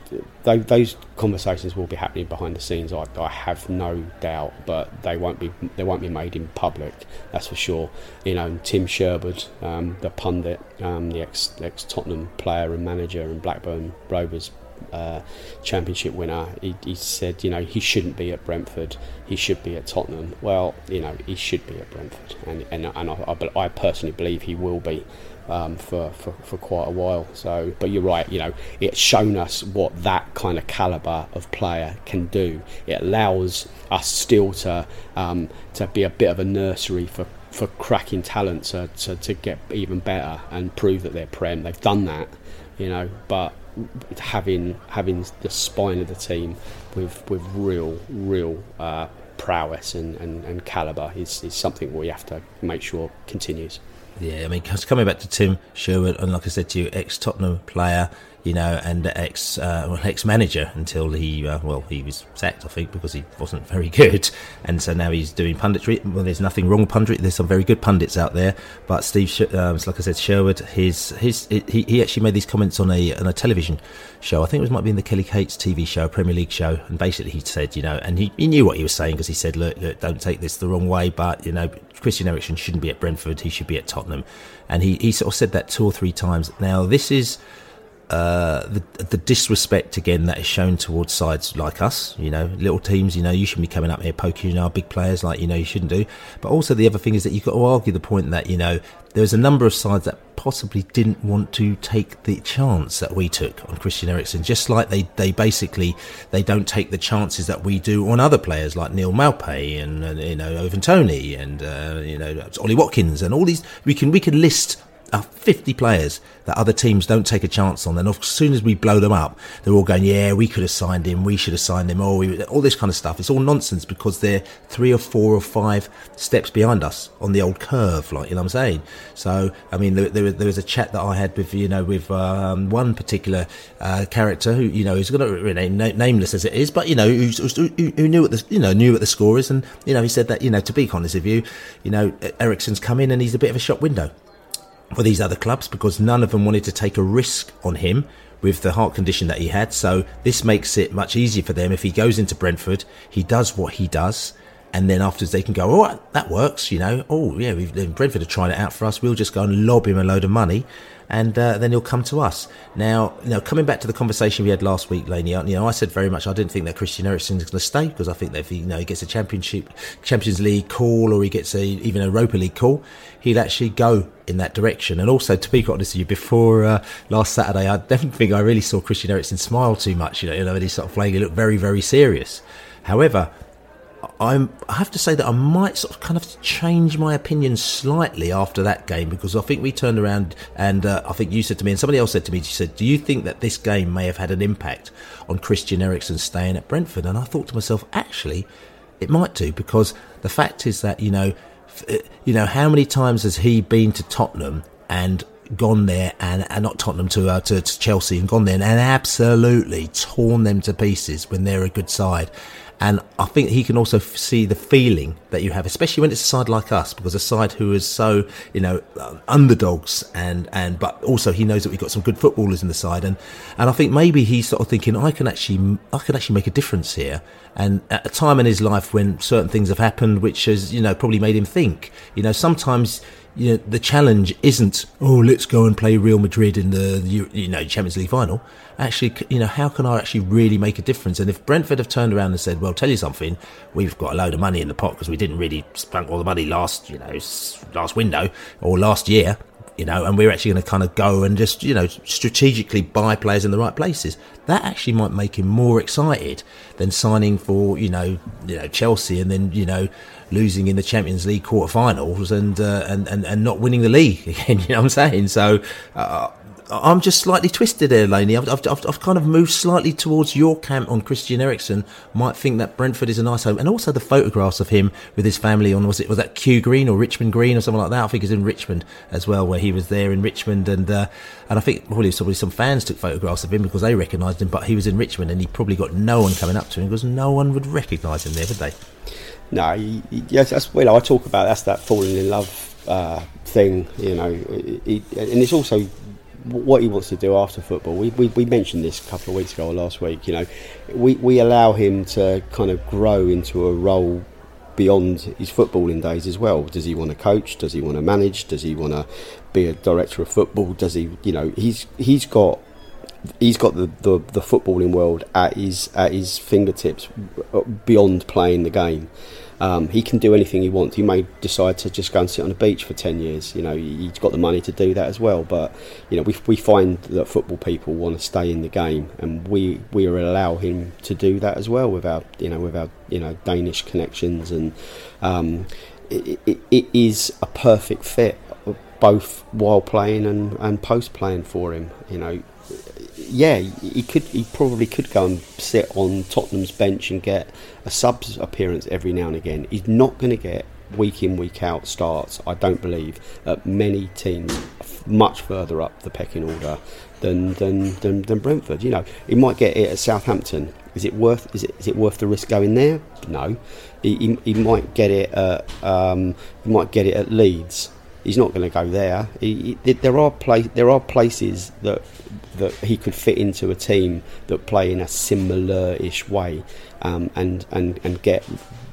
th- those conversations will be happening behind the scenes. I, I, have no doubt, but they won't be they won't be made in public. That's for sure. You know, Tim Sherwood, um, the pundit, um, the ex ex Tottenham player and manager and Blackburn Rovers uh, championship winner. He, he, said, you know, he shouldn't be at Brentford. He should be at Tottenham. Well, you know, he should be at Brentford, and and, and I, I, I personally believe he will be. Um, for, for, for quite a while. So, but you're right. You know, it's shown us what that kind of caliber of player can do. It allows us still to um, to be a bit of a nursery for for cracking talent to, to, to get even better and prove that they're prem. They've done that, you know, but having having the spine of the team with with real real uh, prowess and, and, and calibre is, is something we have to make sure continues. Yeah, I mean, coming back to Tim Sherwood, and like I said to you, ex Tottenham player, you know, and ex uh, well, ex manager until he uh, well he was sacked, I think, because he wasn't very (laughs) good, and so now he's doing punditry. Well, there's nothing wrong with punditry. There's some very good pundits out there, but Steve, um, like I said, Sherwood, his his he, he actually made these comments on a on a television show. I think it was might be in the Kelly Cates TV show, Premier League show, and basically he said, you know, and he, he knew what he was saying because he said, look, look, don't take this the wrong way, but you know, Christian Eriksen shouldn't be at Brentford, he should be at Tottenham, and he he sort of said that two or three times. Now this is uh, the, the disrespect again that is shown towards sides like us, you know, little teams, you know, you shouldn't be coming up here poking our big players like, you know, you shouldn't do. But also the other thing is that you've got to argue the point that, you know, there's a number of sides that possibly didn't want to take the chance that we took on Christian Eriksen, just like they, they basically, they don't take the chances that we do on other players like Neal Maupay and, and you know, Ivan Toney and, uh, you know, Ollie Watkins and all these, we can, we can list uh, 50 players that other teams don't take a chance on. And as soon as we blow them up, they're all going, yeah, we could have signed him, we should have signed him, or we, all this kind of stuff. It's all nonsense because they're three or four or five steps behind us on the old curve, like, you know what I'm saying? So, I mean, there, there, there was a chat that I had with, you know, with um, one particular uh, character who, you know, is going to remain nameless as it is, but, you know, who, who, who knew what the, you know, knew what the score is. And, you know, he said that, you know, to be honest with you, you know, Eriksen's come in and he's a bit of a shop window for these other clubs because none of them wanted to take a risk on him with the heart condition that he had. So this makes it much easier for them. If he goes into Brentford, he does what he does. And then afterwards they can go, oh, that works, you know. Oh, yeah, we've, Brentford are trying it out for us. We'll just go and lob him a load of money and uh, then he'll come to us. Now, you know, coming back to the conversation we had last week, Laney, you know, I said very much I didn't think that Christian Eriksen is going to stay because I think that if he, you know, he gets a Championship, Champions League call or he gets a even a Europa League call, he'd actually go in that direction. And also, to be quite honest with you, before uh, last Saturday, I (laughs) definitely think I really saw Christian Eriksen smile too much. You know, you know, he's sort of playing, he looked very, very serious. However, I'm, I have to say that I might sort of kind of change my opinion slightly after that game because I think we turned around and uh, I think you said to me and somebody else said to me, she said, "Do you think that this game may have had an impact on Christian Eriksen staying at Brentford?" And I thought to myself, actually, it might do because the fact is that you know, uh, you know, how many times has he been to Tottenham and gone there and, and not Tottenham to, uh, to to Chelsea and gone there and absolutely torn them to pieces when they're a good side. And I think he can also f- see the feeling that you have, especially when it's a side like us, because a side who is so, you know, um, underdogs and, and, but also he knows that we've got some good footballers in the side. And, and I think maybe he's sort of thinking, I can actually, I can actually make a difference here. And at a time in his life when certain things have happened, which has, you know, probably made him think, you know, sometimes, you know, the challenge isn't, oh, let's go and play Real Madrid in the, you know, Champions League final. Actually, you know, how can I actually really make a difference? And if Brentford have turned around and said, well, tell you something, we've got a load of money in the pot because we didn't really spend all the money last, you know, last window or last year, you know, and we're actually going to kind of go and just, you know, strategically buy players in the right places. That actually might make him more excited than signing for, you know, you know, Chelsea and then, you know, losing in the Champions League quarterfinals and, uh, and, and, and not winning the league (laughs) again. You know what I'm saying? So, uh, I'm just slightly twisted there, Laney. I've, I've, I've, kind of moved slightly towards your camp on Christian Eriksen. Might think that Brentford is a nice home, and also the photographs of him with his family on was it was that Kew Green or Richmond Green or something like that. I think it's in Richmond as well, where he was there in Richmond, and uh, and I think probably probably some fans took photographs of him because they recognised him, but he was in Richmond, and he probably got no one coming up to him because no one would recognise him there, would they? No, yes, that's know I talk about that's that falling in love uh, thing, you know, and it's also what he wants to do after football. We, we, we mentioned this a couple of weeks ago or last week. You know, we, we allow him to kind of grow into a role beyond his footballing days as well. Does he want to coach? Does he want to manage? Does he want to be a director of football? Does he, you know, he's he's got he's got the, the, the footballing world at his at his fingertips beyond playing the game. Um, he can do anything he wants. He may decide to just go and sit on the beach for ten years. You know, he's got the money to do that as well. But you know, we we find that football people want to stay in the game, and we we allow him to do that as well with our you know with our you know Danish connections, and um, it, it, it is a perfect fit both while playing and, and post playing for him. You know, yeah, he could. He probably could go and sit on Tottenham's bench and get a subs appearance every now and again. He's not going to get week in week out starts. I don't believe at many teams much further up the pecking order than than, than, than Brentford. You know, he might get it at Southampton. Is it worth? Is it is it worth the risk going there? No. He, he, he might get it. At, um, he might get it at Leeds. He's not going to go there. He, he, there are place, there are places that that he could fit into a team that play in a similar-ish way um, and, and, and get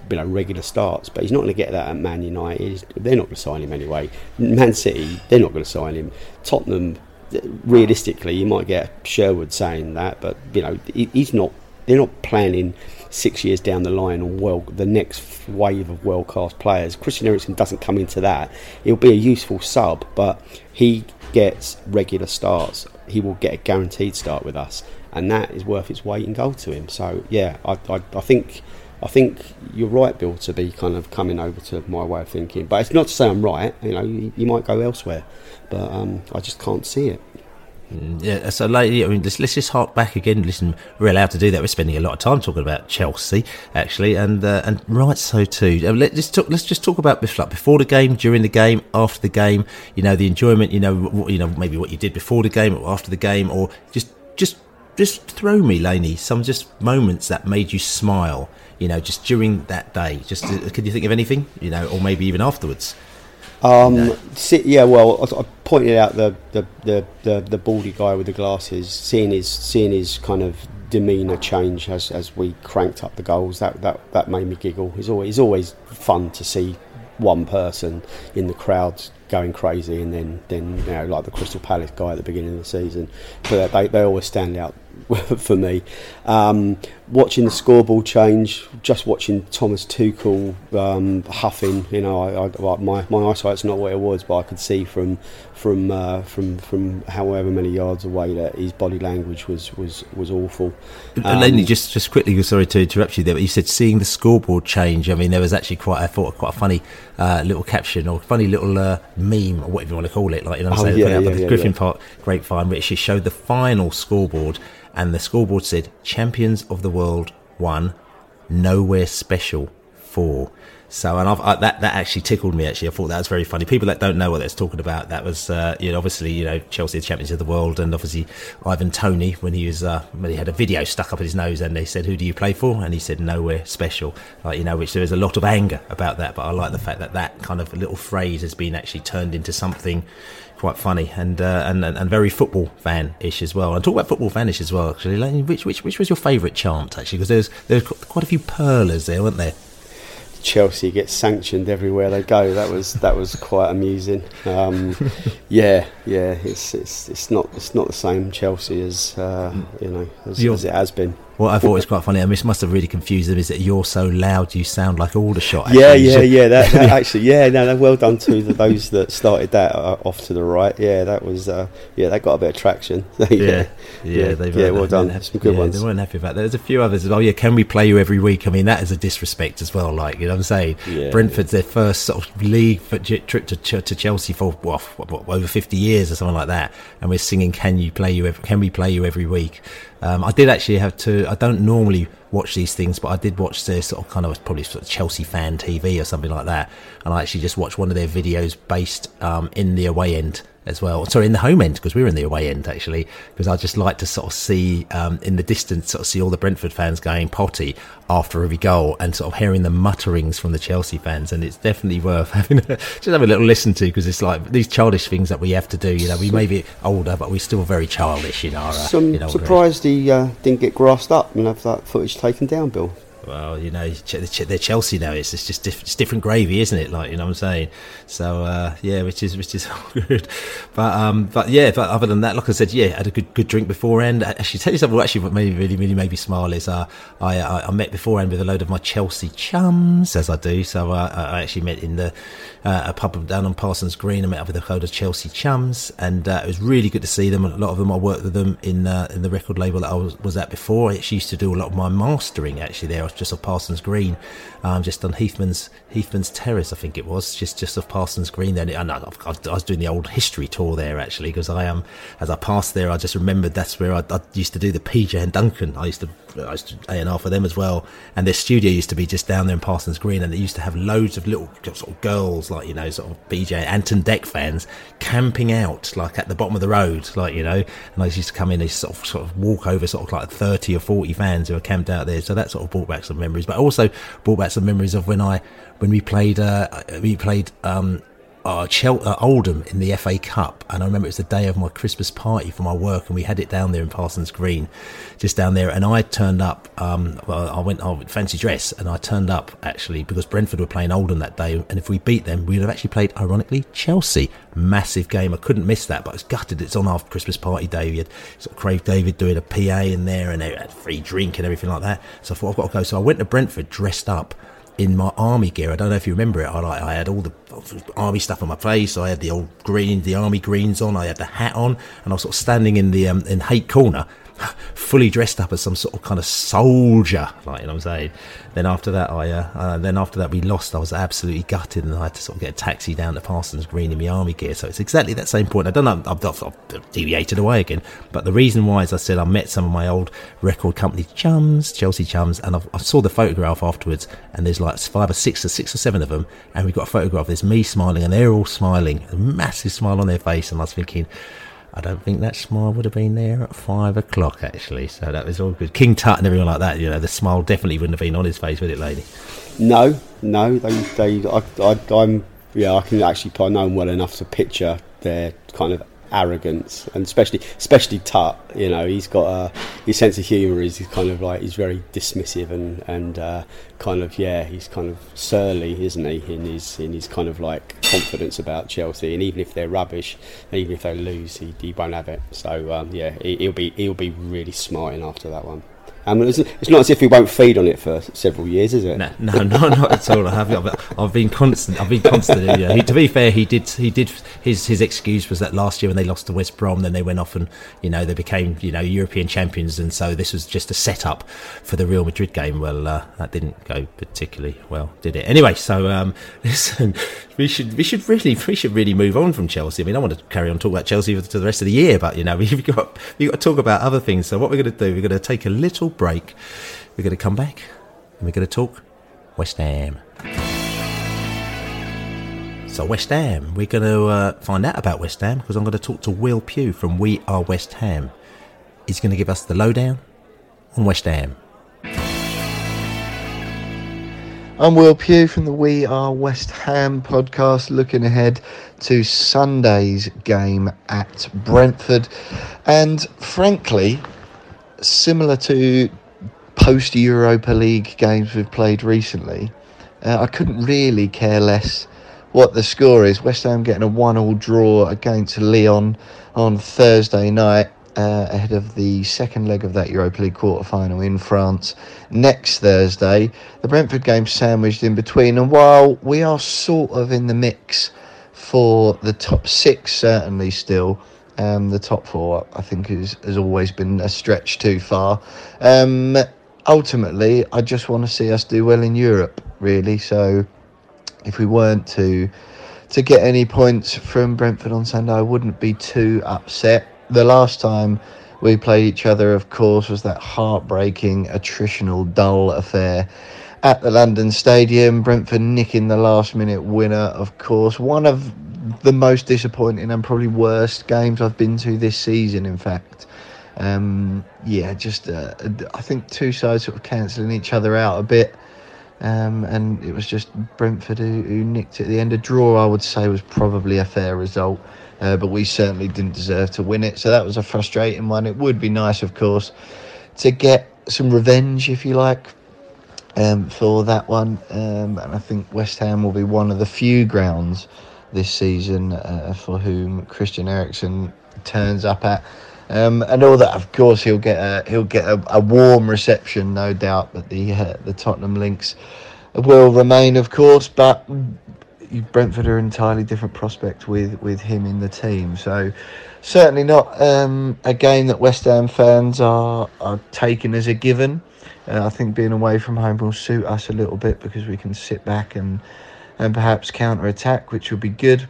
you know regular starts. But he's not going to get that at Man United. They're not going to sign him anyway. Man City, they're not going to sign him. Tottenham, realistically, you might get Sherwood saying that, but you know he's not. They're not planning six years down the line on well the next wave of world class players. Christian Eriksen doesn't come into that. He'll be a useful sub, but he gets regular starts. He will get a guaranteed start with us, and that is worth its weight in gold to him. So yeah, I, I, I think. I think you're right, Bill, to be kind of coming over to my way of thinking. But it's not to say I'm right. You know, you, you might go elsewhere, but um, I just can't see it. Mm, yeah, so like, I mean, let's, let's just hark back again. Listen, we're allowed to do that. We're spending a lot of time talking about Chelsea, actually, and uh, and right so too. Uh, let, us talk, let's just talk about like before the game, during the game, after the game. You know, the enjoyment. You know, you know, maybe what you did before the game or after the game, or just just just throw me, Laney, some just moments that made you smile. You know, just during that day. Just uh, can you think of anything? You know, or maybe even afterwards. Um, no. see, yeah, well, I, I, pointed out the, the, the, the, the baldy guy with the glasses, seeing his seeing his kind of demeanour change as, as we cranked up the goals. That that, that made me giggle. It's always it's always fun to see one person in the crowd going crazy, and then then you know like the Crystal Palace guy at the beginning of the season. But they they always stand out (laughs) for me. Um, watching the scoreboard change, just watching Thomas Tuchel um, huffing, you know, I, I, my my eyesight's not what it was, but I could see from from uh, from from however many yards away that his body language was was was awful. Um, Lenny, just just quickly, sorry to interrupt you there, but you said seeing the scoreboard change. I mean, there was actually quite I thought quite a funny uh, little caption or funny little uh, meme or whatever you want to call it, like you know, what I'm oh, saying, yeah, yeah, yeah, Griffin Park Grapevine, which showed the final scoreboard and the scoreboard said champions of the world one nowhere special before. So, and I've, I, that that actually tickled me. Actually, I thought that was very funny. People that don't know what they're talking about, that was uh, you know obviously you know Chelsea champions of the world, and obviously Ivan Toney when he was uh, when he had a video stuck up in his nose, and they said, "Who do you play for?" and he said, "Nowhere special." Like you know, which there is a lot of anger about that, but I like the fact that that kind of little phrase has been actually turned into something quite funny and uh, and, and very football fan-ish as well. And talk about football fan-ish as well. Actually, Like, which which which was your favourite chant actually? Because there's there's quite a few pearlers there, weren't there? Chelsea gets sanctioned everywhere they go. That was that was quite amusing. Um, (laughs) yeah, yeah, it's it's it's not it's not the same Chelsea as uh, you know as, as it has been. What I thought was quite funny, and this must have really confused them, is that you're so loud you sound like Aldershot. Yeah, actually. (laughs) yeah, So- yeah. That, that actually, yeah, no, no, well done to the, those that started that uh, off to the right. Yeah, that was, uh, yeah, that got a bit of traction. (laughs) yeah, yeah, yeah, they yeah, well done. weren't Some good yeah, ones. They weren't happy about that. There's a few others. Oh yeah, can we play you every week? I mean, that is a disrespect as well. Like you know what I'm saying. Yeah. Brentford's their first sort of league trip to, to Chelsea for what, what, what, over 50 years or something like that, and we're singing "Can you play you? Every, can we play you every week?" Um, I did actually have to. I don't normally watch these things, but I did watch their sort of kind of probably sort of Chelsea fan TV or something like that, and I actually just watched one of their videos based um, in the away end as well. Sorry, in the home end because we were in the away end actually. Because I just like to sort of see um, in the distance, sort of see all the Brentford fans going potty after every goal, and sort of hearing the mutterings from the Chelsea fans. And it's definitely worth (laughs) having a, just have a little listen to because it's like these childish things that we have to do. You know, we may be older, but we're still very childish in our. Uh, Some in our surprised he uh, didn't get grassed up and have that footage taken down, Bill. Well, you know, they're Chelsea now. It's, just diff- it's different gravy, isn't it? Like you know what I'm saying. So uh, yeah, which is which is (laughs) good. But um, but yeah, but other than that, like I said, yeah, had a good good drink beforehand. I- Actually, tell you something. What actually what made me really really made me smile is uh, I, I I met beforehand with a load of my Chelsea chums, as I do. So uh, I actually met in the uh, a pub down on Parsons Green. I met up with a load of Chelsea chums, and uh, it was really good to see them. A lot of them I worked with them in uh, in the record label that I was, was at before. I actually used to do a lot of my mastering actually there. I was just off Parsons Green, um, just on Heathman's Heathman's Terrace, I think it was, just just off Parsons Green. Then and I, I was- doing the old history tour there actually because I am as I passed there, I just remembered that's where I, I used to do the PJ and Duncan. I used to I used to A and R for them as well, and their studio used to be just down there in Parsons Green, and they used to have loads of little sort of girls like you know sort of PJ Ant and Dec fans camping out like at the bottom of the road, like you know, and I used to come in, and sort of sort of walk over sort of like thirty or forty fans who were camped out there. So that sort of brought back some memories, but also brought back some memories of when I when we played uh, we played. Um, uh, uh, Oldham in the FA Cup, and I remember it was the day of my Christmas party for my work, and we had it down there in Parsons Green, just down there. And I turned up. Um, well, I went I fancy dress, and I turned up actually because Brentford were playing Oldham that day, and if we beat them, we'd have actually played, ironically, Chelsea. Massive game. I couldn't miss that, but I was gutted. It's on our Christmas party day. We sort of David doing a PA in there, and they had free drink and everything like that. So I thought I've got to go. So I went to Brentford dressed up in my army gear. I don't know if you remember it. I like I had all the army stuff on my face. I had the old green, the army greens on. I had the hat on, and I was sort of standing in the um, in Hate Corner, fully dressed up as some sort of kind of soldier. Like you know what I'm saying. Then after that, I uh, uh, then after that we lost. I was absolutely gutted, and I had to sort of get a taxi down to Parsons Green in my army gear. So it's exactly that same point. I don't know. I've, I've, I've deviated away again, but the reason why, as I said, I met some of my old record company chums, Chelsea chums, and I've, I saw the photograph afterwards, and there's like five or six or six or seven of them, and we've got a photograph. There's me smiling, and they're all smiling, a massive smile on their face, and I was thinking. I don't think that smile would have been there at five o'clock, actually. So that was all good. King Tut and everyone like that, you know, the smile definitely wouldn't have been on his face, would it, lady? No, no, they, they, I, I, I'm, yeah, I can actually, I know them well enough to picture their kind of arrogance, and especially, especially Tut. You know, he's got a his sense of humour is he's kind of like he's very dismissive and and uh, kind of yeah, he's kind of surly, isn't he? In his in his kind of like confidence about Chelsea, and even if they're rubbish, even if they lose, he, he won't have it. So um, yeah, he, he'll be he'll be really smarting after that one. Um, it's, it's not as if he won't feed on it for several years, is it? No, no, (laughs) no, not at all. I have. I've, I've been constant. I've been constant. Yeah. He, to be fair, he did. He did. His his excuse was that last year when they lost to West Brom, then they went off and you know they became you know European champions, and so this was just a setup for the Real Madrid game. Well, uh, that didn't go particularly well, did it? Anyway, so um, (laughs) listen, we should we should really we should really move on from Chelsea. I mean, I want to carry on talking about Chelsea for, to the rest of the year, but you know (laughs) we've got we've got to talk about other things. So what we're going to do, we're going to take a little break. We're going to come back and we're going to talk West Ham. So West Ham, we're going to uh, find out about West Ham because I'm going to talk to Will Pugh from We Are West Ham. He's going to give us the lowdown on West Ham. I'm Will Pugh from the We Are West Ham podcast, looking ahead to Sunday's game at Brentford. And frankly, similar to post Europa League games we've played recently, uh, I couldn't really care less what the score is. West Ham getting a one-all draw against Lyon on Thursday night uh, ahead of the second leg of that Europa League quarter final in France next Thursday. The Brentford game sandwiched in between, and while we are sort of in the mix for the top six, certainly still. Um, the top four, I think, is, has always been a stretch too far. Um, ultimately, I just want to see us do well in Europe, really. So, if we weren't to to get any points from Brentford on Sunday, I wouldn't be too upset the last time we played each other, of course, was that heartbreaking, attritional, dull affair at the London Stadium. Brentford nicking the last minute winner, of course. One of the most disappointing and probably worst games I've been to this season, in fact. Um, yeah, just uh, I think two sides sort of cancelling each other out a bit. Um, and it was just Brentford who, who nicked it at the end. A draw, I would say, was probably a fair result uh, but we certainly didn't deserve to win it. So that was a frustrating one. It would be nice, of course, to get some revenge, if you like, um, for that one. Um, and I think West Ham will be one of the few grounds this season uh, for whom Christian Eriksen turns up at. Um, and all that, of course, he'll get a he'll get a, a warm reception, no doubt. But the uh, the Tottenham links will remain, of course. But Brentford are an entirely different prospect with, with him in the team. So certainly not um, a game that West Ham fans are, are taking as a given. Uh, I think being away from home will suit us a little bit because we can sit back and and perhaps counter attack, which will be good.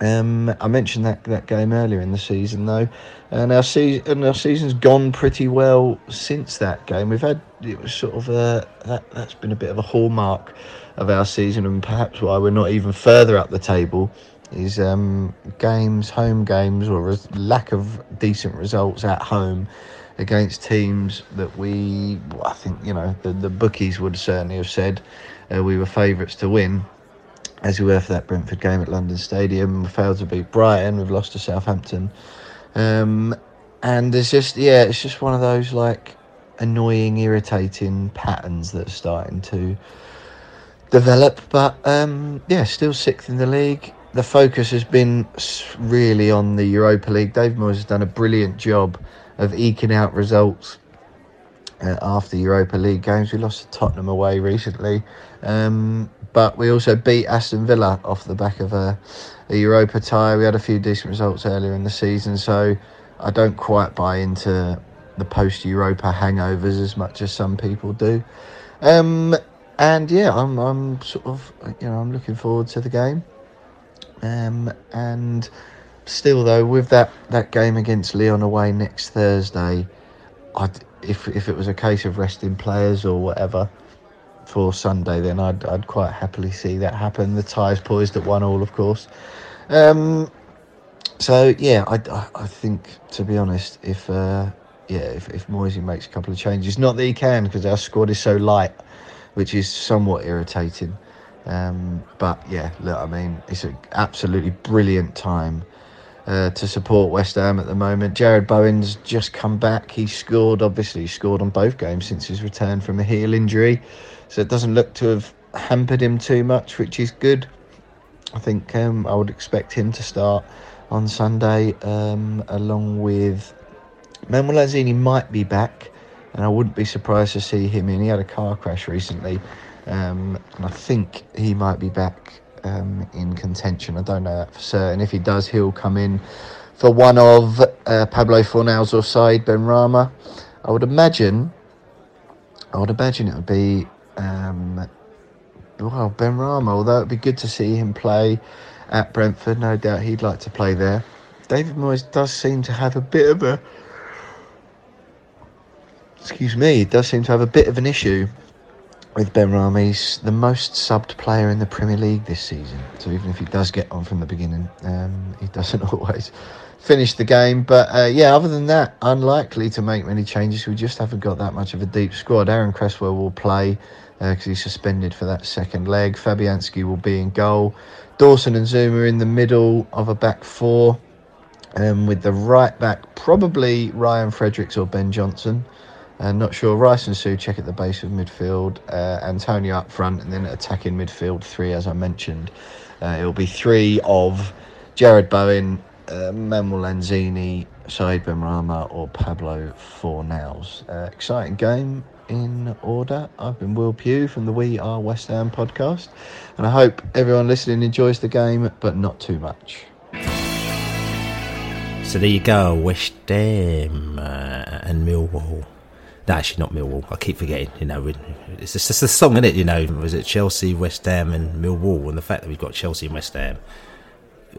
Um, I mentioned that that game earlier in the season, though, and our season our season's gone pretty well since that game. We've had it was sort of a that that's been a bit of a hallmark of our season, and perhaps why we're not even further up the table is um, games, home games, or lack of decent results at home against teams that we, I think, you know, the, the bookies would certainly have said uh, we were favourites to win, as we were for that Brentford game at London Stadium. We failed to beat Brighton, we've lost to Southampton. Um, and it's just, yeah, it's just one of those like annoying, irritating patterns that are starting to develop. But um, yeah, still sixth in the league. The focus has been really on the Europa League. Dave Moyes has done a brilliant job of eking out results uh, after Europa League games. We lost to Tottenham away recently, um, but we also beat Aston Villa off the back of a, a Europa tie. We had a few decent results earlier in the season, so I don't quite buy into the post Europa hangovers as much as some people do. Um, and yeah, I'm I'm sort of you know I'm looking forward to the game. Um, and still though, with that that game against Lyon away next Thursday, I'd if if it was a case of resting players or whatever for Sunday, then I'd I'd quite happily see that happen. The ties poised at one all, of course. Um, so yeah, I, I, I think to be honest, if uh, yeah, if if Moisey makes a couple of changes, not that he can because our squad is so light which is somewhat irritating. Um, but yeah, look, I mean, it's an absolutely brilliant time uh, to support West Ham at the moment. Jarrod Bowen's just come back. He scored, obviously, he scored on both games since his return from a heel injury. So it doesn't look to have hampered him too much, which is good. I think um, I would expect him to start on Sunday, um, along with Manuel Lanzini might be back and I wouldn't be surprised to see him in. He had a car crash recently, um, and I think he might be back um, in contention. I don't know that for certain. If he does, he'll come in for one of uh, Pablo Fornals or Said Benrahma. I would imagine. I would imagine it would be. Um, well, Benrahma, although it'd be good to see him play at Brentford, no doubt he'd like to play there. David Moyes does seem to have a bit of a excuse me, does seem to have a bit of an issue with Benrahma. He's the most subbed player in the Premier League this season. So even if he does get on from the beginning, um, he doesn't (laughs) always finish the game. But uh, yeah, other than that, unlikely to make many changes. We just haven't got that much of a deep squad. Aaron Cresswell will play because uh, he's suspended for that second leg. Fabianski will be in goal. Dawson and Zouma in the middle of a back four. Um, with the right back, probably Ryan Fredericks or Ben Johnson. Uh, not sure. Rice and Soucek at the base of midfield. Uh, Antonio up front, and then attacking midfield three, as I mentioned. Uh, it will be three of Jarrod Bowen, uh, Manuel Lanzini, Said Benrahma, or Pablo Fornals. Uh, exciting game in order. I've been Will Pugh from the We Are West Ham podcast, and I hope everyone listening enjoys the game, but not too much. So there you go, West Ham uh, and Millwall. Actually, not Millwall. I keep forgetting. You know, it's just, it's a song, isn't it? You know, was it Chelsea, West Ham, and Millwall? And the fact that we've got Chelsea and West Ham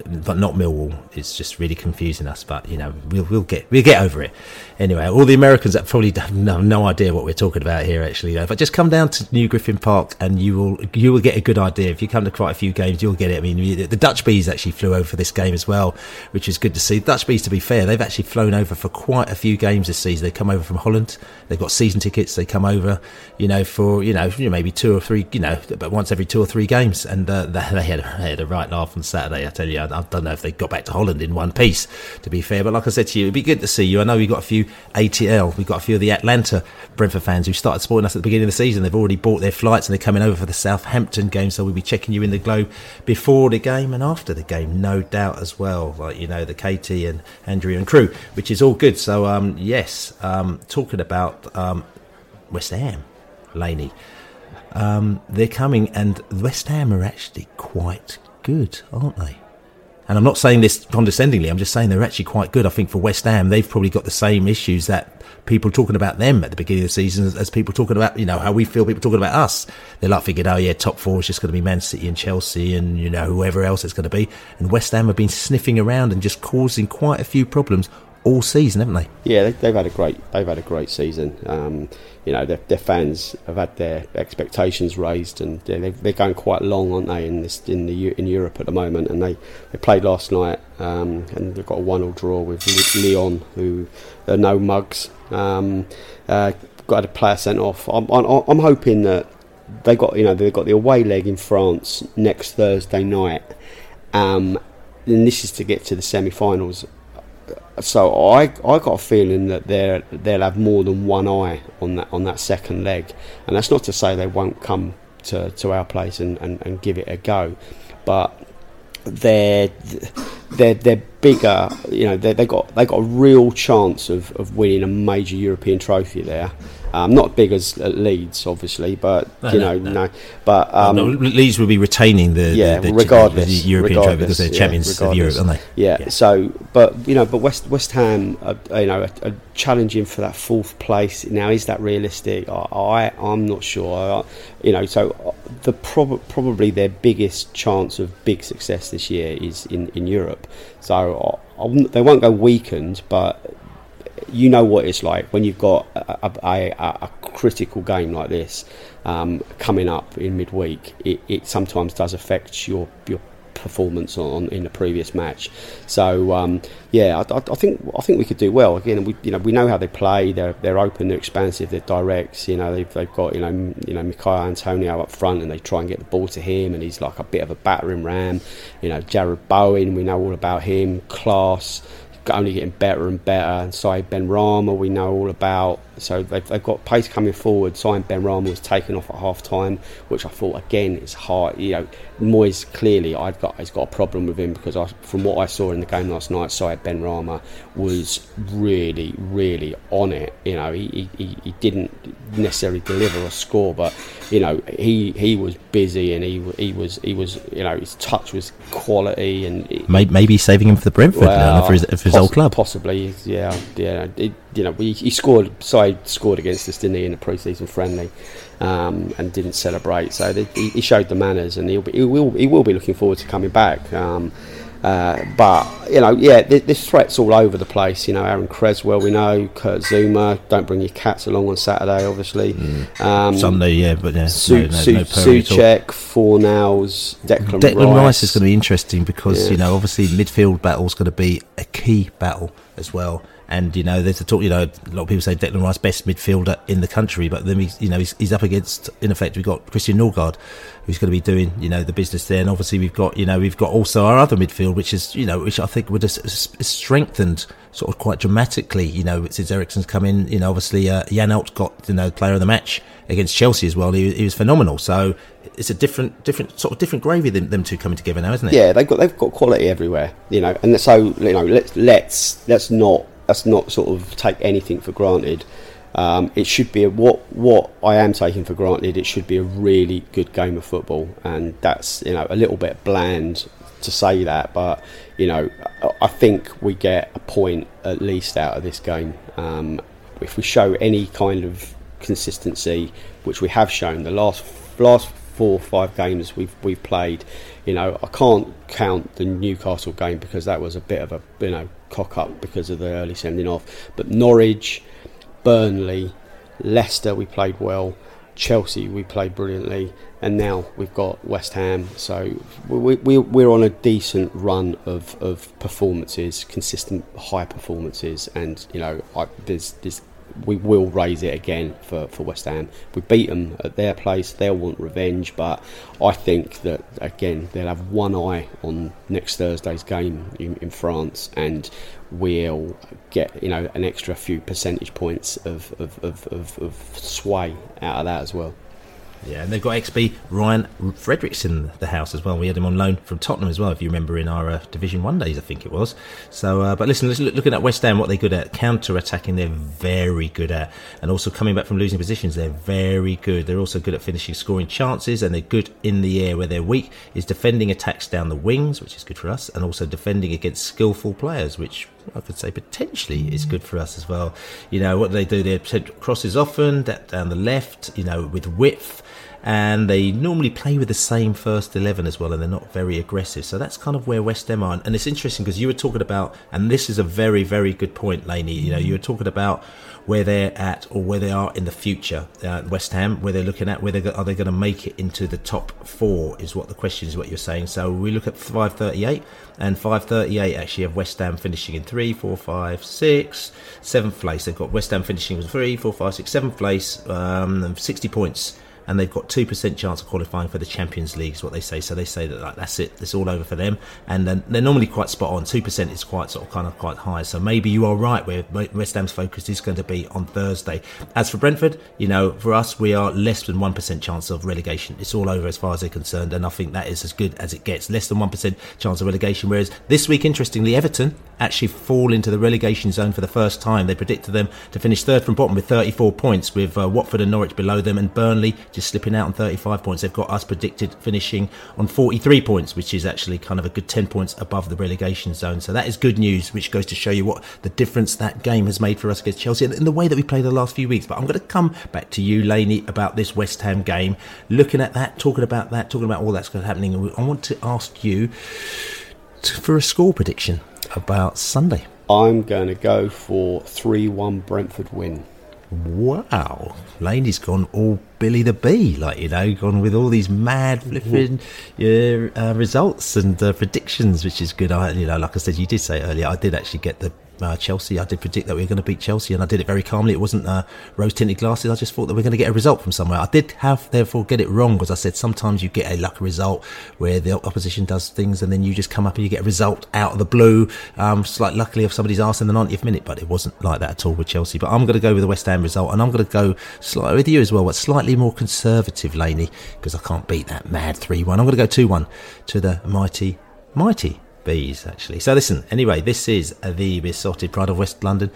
but not Millwall is just really confusing us. But you know, we'll we'll get we'll get over it. Anyway, all the Americans that probably (laughs) have no, idea what we're talking about here. Actually, but just come down to New Griffin Park and you will you will get a good idea. If you come to quite a few games, you'll get it. I mean, the Dutch bees actually flew over for this game as well, which is good to see. Dutch bees, to be fair, they've actually flown over for quite a few games this season. They come over from Holland. They've got season tickets. They come over, you know, for you know maybe two or three, you know, but once every two or three games, and uh, they, had, they had a right laugh on Saturday. I tell you, I, don't know if they got back to Holland in one piece, to be fair. But like I said to you, it'd be good to see you. I know we've got a few ATL, we've got a few of the Atlanta Brentford fans who started supporting us at the beginning of the season. They've already bought their flights and they're coming over for the Southampton game. So we'll be checking you in the globe before the game and after the game, no doubt as well. Like, you know, the KT and Andrew and crew, which is all good. So, um, yes, um, talking about um, West Ham, Laney. Um, they're coming, and West Ham are actually quite good, aren't they? And I'm not saying this condescendingly. I'm just saying they're actually quite good. I think for West Ham, they've probably got the same issues that people talking about them at the beginning of the season as, people talking about, you know, how we feel people talking about us. They're like thinking, oh yeah, top four is just going to be Man City and Chelsea and, you know, whoever else it's going to be. And West Ham have been sniffing around and just causing quite a few problems all season, haven't they? Yeah, they, have had a great they've had a great season. Um, you know, their, their, fans have had their expectations raised, and they're, they're going quite long, aren't they, in this in the in Europe at the moment? And they, they played last night, um, and they've got a one-all draw with Lyon, who are no mugs. Um, uh, got a player sent off. I'm, I'm, I'm hoping that they got you know they've got the away leg in France next Thursday night. Um, and this is to get to the semi-finals so I I got a feeling that they they'll have more than one eye on that on that second leg, and that's not to say they won't come to, to our place and, and, and give it a go, but they're they're they're bigger. You know they they got they got a real chance of, of winning a major European trophy there. Um, not big as Leeds, obviously, but no, you know, no, no. but um, no, Leeds will be retaining the yeah, the, the, regardless, the European regardless, trophy because they're champions yeah, of Europe, aren't they? Yeah. yeah. So, but you know, but West West Ham, are, you know, are, are, challenging for that fourth place. Now, is that realistic? I, I am not sure. I, you know, so uh, the prob- probably their biggest chance of big success this year is in in Europe. So I, I, they won't go weakened, but you know what it's like when you've got a, a, a critical game like this um, coming up in midweek. It, it, sometimes does affect your your performance on in the previous match. So um, yeah, I, I, think I think we could do well. Again, we you know we know how they play. They're they're open, they're expansive, they're direct. You know they've, they've got you know you know Michail Antonio up front, and they try and get the ball to him, and he's like a bit of a battering ram. You know Jarrod Bowen, we know all about him, class only getting better and better. And Said Benrahma, we know all about. So they've, they've got pace coming forward. Said Benrahma was taken off at half time, which I thought again is hard. You know, Moyes clearly I've got has got a problem with him because I, from what I saw in the game last night, Said Benrahma was really, really on it. You know, he, he, he didn't necessarily deliver a score, but you know he he was busy and he he was he was you know his touch was quality and it, maybe saving him for the Brentford well, for his, for his poss- old club. Possibly, yeah, yeah. It, you know, he, he scored. Said scored against us, didn't he, in a pre-season friendly, um, and didn't celebrate. So he, he, showed the manners, and he'll be, he will he will be looking forward to coming back. Um, Uh, but you know, yeah, th- this threat's all over the place. You know, Aaron Cresswell, we know Kurt Zouma. Don't bring your cats along on Saturday, obviously. Um, Sunday, yeah, but yeah, Su- no- no- Su- no Perry at all. Soucek, Fornals, Declan, Declan Rice. Rice is going to be interesting because Yeah. you know obviously midfield battle is going to be a key battle as well. And you know, there's a talk. You know, a lot of people say Declan Rice best midfielder in the country, but then he's you know he's, he's up against in effect we've got Christian Norgaard, who's going to be doing you know the business there, and obviously we've got you know we've got also our other midfield, which is you know which I think would have strengthened sort of quite dramatically. You know, since Eriksen's come in, you know obviously uh, Janelt got you know player of the match against Chelsea as well. He, he was phenomenal. So it's a different different sort of different gravy than them two coming together now, isn't it? Yeah, they've got they've got quality everywhere, you know, and so you know let's let's let's not let's not sort of take anything for granted. Um, it should be a, what what I am taking for granted. It should be a really good game of football, and that's you know a little bit bland to say that, but you know I- think we get a point at least out of this game. Um, if we show any kind of consistency, which we have shown the last last four or five games we've we've played, you know, I can't count the Newcastle game because that was a bit of a you know cock up because of the early sending off. But Norwich, Burnley, Leicester, we played well. Chelsea, we played brilliantly, and now we've got West Ham. So we, we, we're on a decent run of, of performances, consistent high performances, and you know, I, there's, there's we will raise it again for, for West Ham. We beat them at their place, they'll want revenge, but I think that again they'll have one eye on next Thursday's game in, in France, and we'll get you know an extra few percentage points of, of, of, of, of sway out of that as well. Yeah, and they've got XB Ryan Fredericks in the house as well. We had him on loan from Tottenham as well, if you remember, in our uh, Division One days, I think it was. So, uh, but listen, looking at West Ham, what they're good at, counter attacking, they're very good at, and also coming back from losing positions, they're very good. They're also good at finishing, scoring chances, and they're good in the air. Where they're weak is defending attacks down the wings, which is good for us, and also defending against skillful players, which I could say potentially is good for us as well. You know what they do? They crosses often down the left, you know, with width and they normally play with the same first 11 as well and they're not very aggressive. So that's kind of where west ham are. And it's interesting because you were talking about and this is a very very good point laney you know you were talking about where they're at or where they are in the future uh, west ham where they're looking at where they are they going to make it into the top four is what the question is what you're saying. So we look at 538 and 538 actually have west ham finishing in three four five six seventh place. They've got west ham finishing with three four five six seventh place um, 60 points and they've got two percent chance of qualifying for the Champions League. Is what they say. So they say that like, that's it. It's all over for them, and then they're normally quite spot on. Two percent is quite sort of kind of quite high. So maybe you are right. Where West Ham's focus is going to be on Thursday. As for Brentford, you know, for us we are less than one percent chance of relegation. It's all over as far as they're concerned, and I think that is as good as it gets. Less than one percent chance of relegation. Whereas this week, interestingly, Everton actually fall into the relegation zone for the first time. They predicted them to finish third from bottom with 34 points, with uh, Watford and Norwich below them, and Burnley just slipping out on 35 points. They've got us predicted finishing on 43 points, which is actually kind of a good 10 points above the relegation zone. So that is good news, which goes to show you what the difference that game has made for us against Chelsea and the way that we played the last few weeks. But I'm going to come back to you, Laney, about this West Ham game. Looking at that, talking about that, talking about all that's going to happening, I want to ask you for a score prediction about Sunday. I'm going to go for 3 1 Brentford win. Wow, Laney's gone all Billy the Bee, like you know, gone with all these mad flipping yeah, uh, results and uh, predictions, which is good. I, you know, like I said, you did say earlier, I did actually get the uh, Chelsea. I did predict that we were going to beat Chelsea, and I did it very calmly. It wasn't uh, rose tinted glasses. I just thought that we are going to get a result from somewhere. I did have, therefore, get it wrong because I said sometimes you get a lucky result where the opposition does things, and then you just come up and you get a result out of the blue. Um, it's like luckily if somebody's asked in the 90th minute, but it wasn't like that at all with Chelsea. But I'm going to go with the West Ham result, and I'm going to go slightly with you as well, but slightly more conservative, Laney, because I can't beat that mad 3 1. I'm going to go 2 1 to the mighty, mighty bees actually. So listen, anyway, this is the Beesotted pride of West London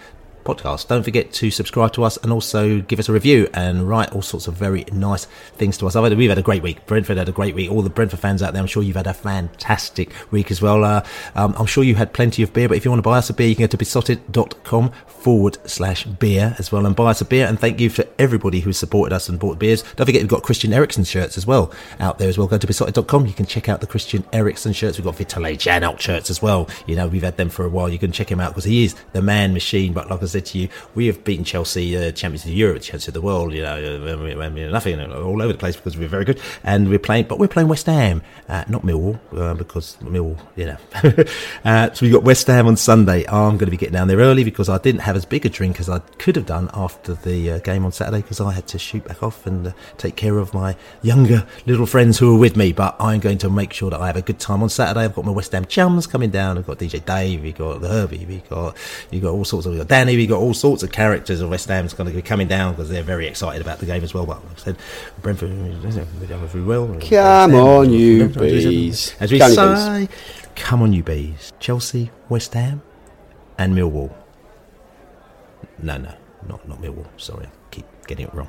podcast. Don't forget to subscribe to us and also give us a review and write all sorts of very nice things to us. Had, we've had a great week. Brentford had a great week. All the Brentford fans out there, I'm sure you've had a fantastic week as well. Uh, um, I'm sure you had plenty of beer, but if you want to buy us a beer, you can go to beesotted.com forward slash beer as well and buy us a beer. And thank you to everybody who's supported us and bought beers. Don't forget, we've got Christian Eriksen shirts as well out there as well. Go to beesotted.com. You can check out the Christian Eriksen shirts. We've got Vitaly Janelt shirts as well. You know, we've had them for a while. You can check him out because he is the man machine. But like I said to you, we have beaten Chelsea, uh, champions of Europe, champions of the world, you know, uh, nothing all over the place because we're very good. And we're playing, but we're playing West Ham, uh, not Millwall, uh, because Millwall, you know. (laughs) uh, so we've got West Ham on Sunday. I'm going to be getting down there early because I didn't have as big a drink as I could have done after the uh, game on Saturday because I had to shoot back off and uh, take care of my younger little friends who are with me. But I'm going to make sure that I have a good time on Saturday. I've got my West Ham chums coming down. I've got DJ Dave, we've got Herbie, we've got, you got all sorts of, we've got Danny, we've got all sorts of characters of West Ham's going to be coming down because they're very excited about the game as well. But like I said, Brentford, they're done very well. Come on, you bees. As we say, come on, you bees. Chelsea, West Ham, and Millwall. No, no, not not Millwall. Sorry, I keep getting it wrong.